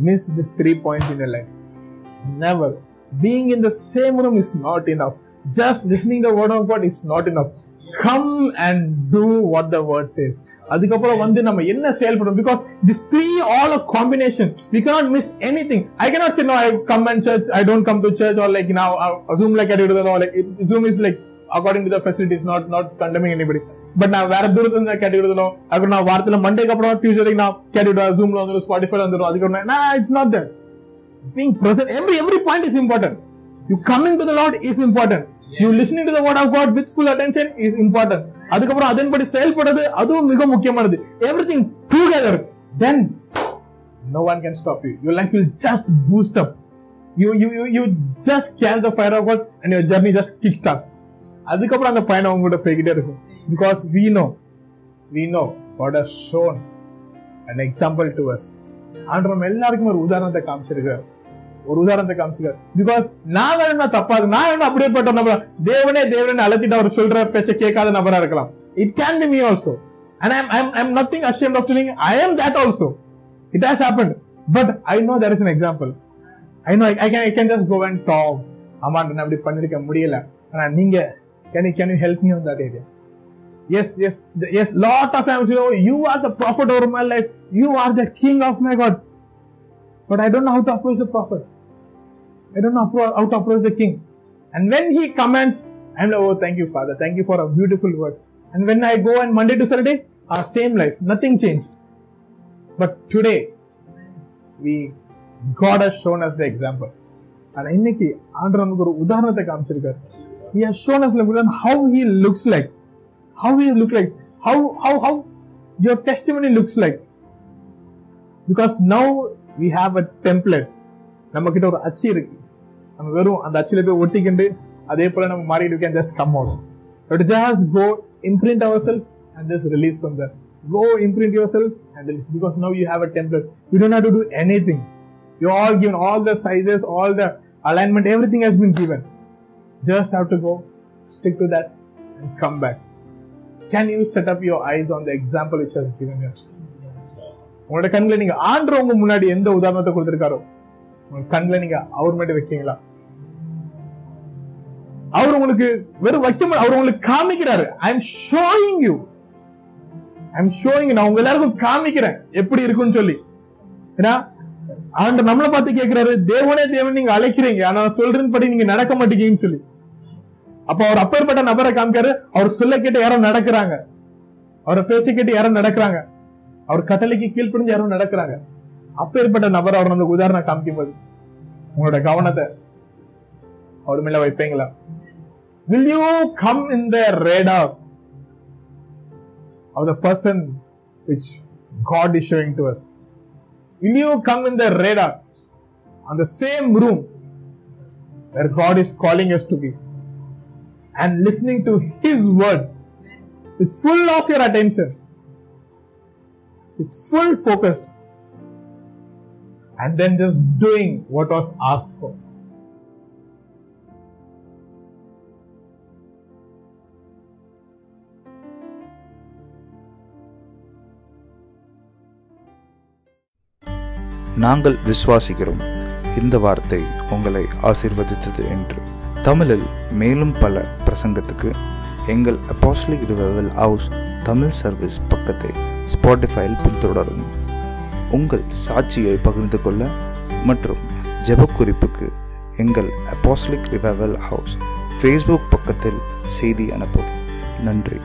Speaker 3: miss this three points in life never being in the same room is not in of just listening the word of God is not in of come and do what the word says அதுக்கப்புறம் வந்து நம்ம என்ன செயல்படும் because this three all a combination we cannot miss anything I cannot say no I come and church I don't come to church or like நான் zoom like எடுக்கிறதோ like zoom is like according to தசிலிட்டிஸ் not not condemning anybody but நான் வேற தூரத்துல இருந்து கேட்டுக்கிட்டதும் அதுக்கு நான் வாரத்துல மண்டேக்கு அப்புறம் டியூஸ்டே நான் கேட்டுக்கிட்டு ஜூம்ல வந்துடும் ஸ்பாட்டிஃபைல வந்துடும் அதுக்கப்புறம் it's not that being present every every point is important you coming to the lot is important you listening to the word of God with full attention is important அதுக்கப்புறம் அதன்படி செயல்படுறது அதுவும் மிக முக்கியமானது everything together then no one can stop you your life will just boost up you you you you just can the fire of God and your journey just kick starts அதுக்கப்புறம் அந்த பயணம் உங்கள்கிட்ட போய்கிட்டே இருக்கும் because we know we know God has shown and example to us ஆண்டவர் எல்லாருக்கும் ஒரு உதாரணத்தை காமிச்சிருக்கிறார் ஒரு உதாரணத்தை காமிச்சுக்காரு பிகாஸ் நான் வேணும்னா தப்பாது நான் வேணும் அப்படியேப்பட்ட நபரா தேவனே தேவனே அழுத்திட்டு அவர் சொல்ற பேச்ச கேட்காத நபரா இருக்கலாம் it can be me also and I'm I'm I'm nothing ashamed of டூலிங் I am that also it has happen but I know there is an example I know I can I can just go and டாம் அம்மாண்ட நான் அப்படி பண்ணிருக்க முடியல ஆனா நீங்க can you can you help me on that area yes yes yes lot of family you are the prophet over my life you are the king of my God but I don't how to approach the prophet I don't know how to approach the king. And when he commands, I'm like, oh, thank you, Father. Thank you for our beautiful words. And when I go on Monday to Saturday, our uh, same life, nothing changed. But today, we God has shown us the example. And in ஆண்டர் நமக்கு ஒரு உதாரணத்தை காமிச்சிருக்காரு he has shown us like how he looks like how he look like how how how your testimony looks like because now we have a template நம்ம கிட்ட ஒரு அச்சு இருக்கு நம்ம வெறும் அந்த அச்சில் போய் ஒட்டிக்கிண்டு அதே போல் நம்ம மாறிட்டு can just come out but just go imprint our self and just release from there go imprint yourself and release because now you have a template you don't have to do anything you all given all the sizes all the alignment everything has been given just have to go stick to that and come back can you set up your eyes on the example which has given you உங்களோட கண்களை நீங்க ஆண்டவங்க முன்னாடி எந்த உதாரணத்தை கொடுத்திருக்காரோ உங்க கண்ணில் நீங்க அவர் மட்டும் வைக்கீங்களா அவர் உங்களுக்கு வெறும் வைக்க அவர் உங்களுக்கு காமிக்கிறாரு I am showing you I am showing நான் உங்க எல்லாருக்கும் காமிக்கிறேன் எப்படி இருக்குன்னு சொல்லி ஏன்னா ஆண்டர் நம்மளை பார்த்து கேட்கிறாரு தேவனே தேவன் நீங்க அழைக்கிறீங்க ஆனா சொல்றேன் படி நீங்க நடக்க மாட்டேங்கன்னு சொல்லி அப்ப அவர் அப்பேற்பட்ட நபரை காமிக்காரு அவர் சொல்ல கேட்டு யாரும் நடக்கிறாங்க அவரை பேச கேட்டு யாரும் நடக்கிறாங்க அவர் கட்டளைக்கு கீழ்ப்படிஞ்சு யாரும் நடக்கிறாங்க அப்பேற்பட்ட நபர் அவர் நம்மளுக்கு உதாரணம் காமிக்கும் போது உங்களோட கவனத்தை அவர் மேல வைப்பீங்களா will you come in the radar of the person which God is showing to us will you come in the radar அந்த same room where God is calling us to be and listening to his word with full of your attention with full focused and then just doing what was asked for. நாங்கள் விசுவாசிக்கிறோம் இந்த வார்த்தை உங்களை ஆசிர்வதித்தது என்று தமிழில் மேலும் பல பிரசங்கத்துக்கு எங்கள் அப்பாஸ்லிக் ஹவுஸ் தமிழ் சர்வீஸ் பக்கத்தை ஸ்பாட்டிஃபைல் பின்தொடரும் உங்கள் சாட்சியை பகிர்ந்து கொள்ள மற்றும் ஜெபக்குறிப்புக்கு எங்கள் அப்போஸ்லிக் ரிவைவல் ஹவுஸ் ஃபேஸ்புக் பக்கத்தில் செய்தி அனுப்பவும் நன்றி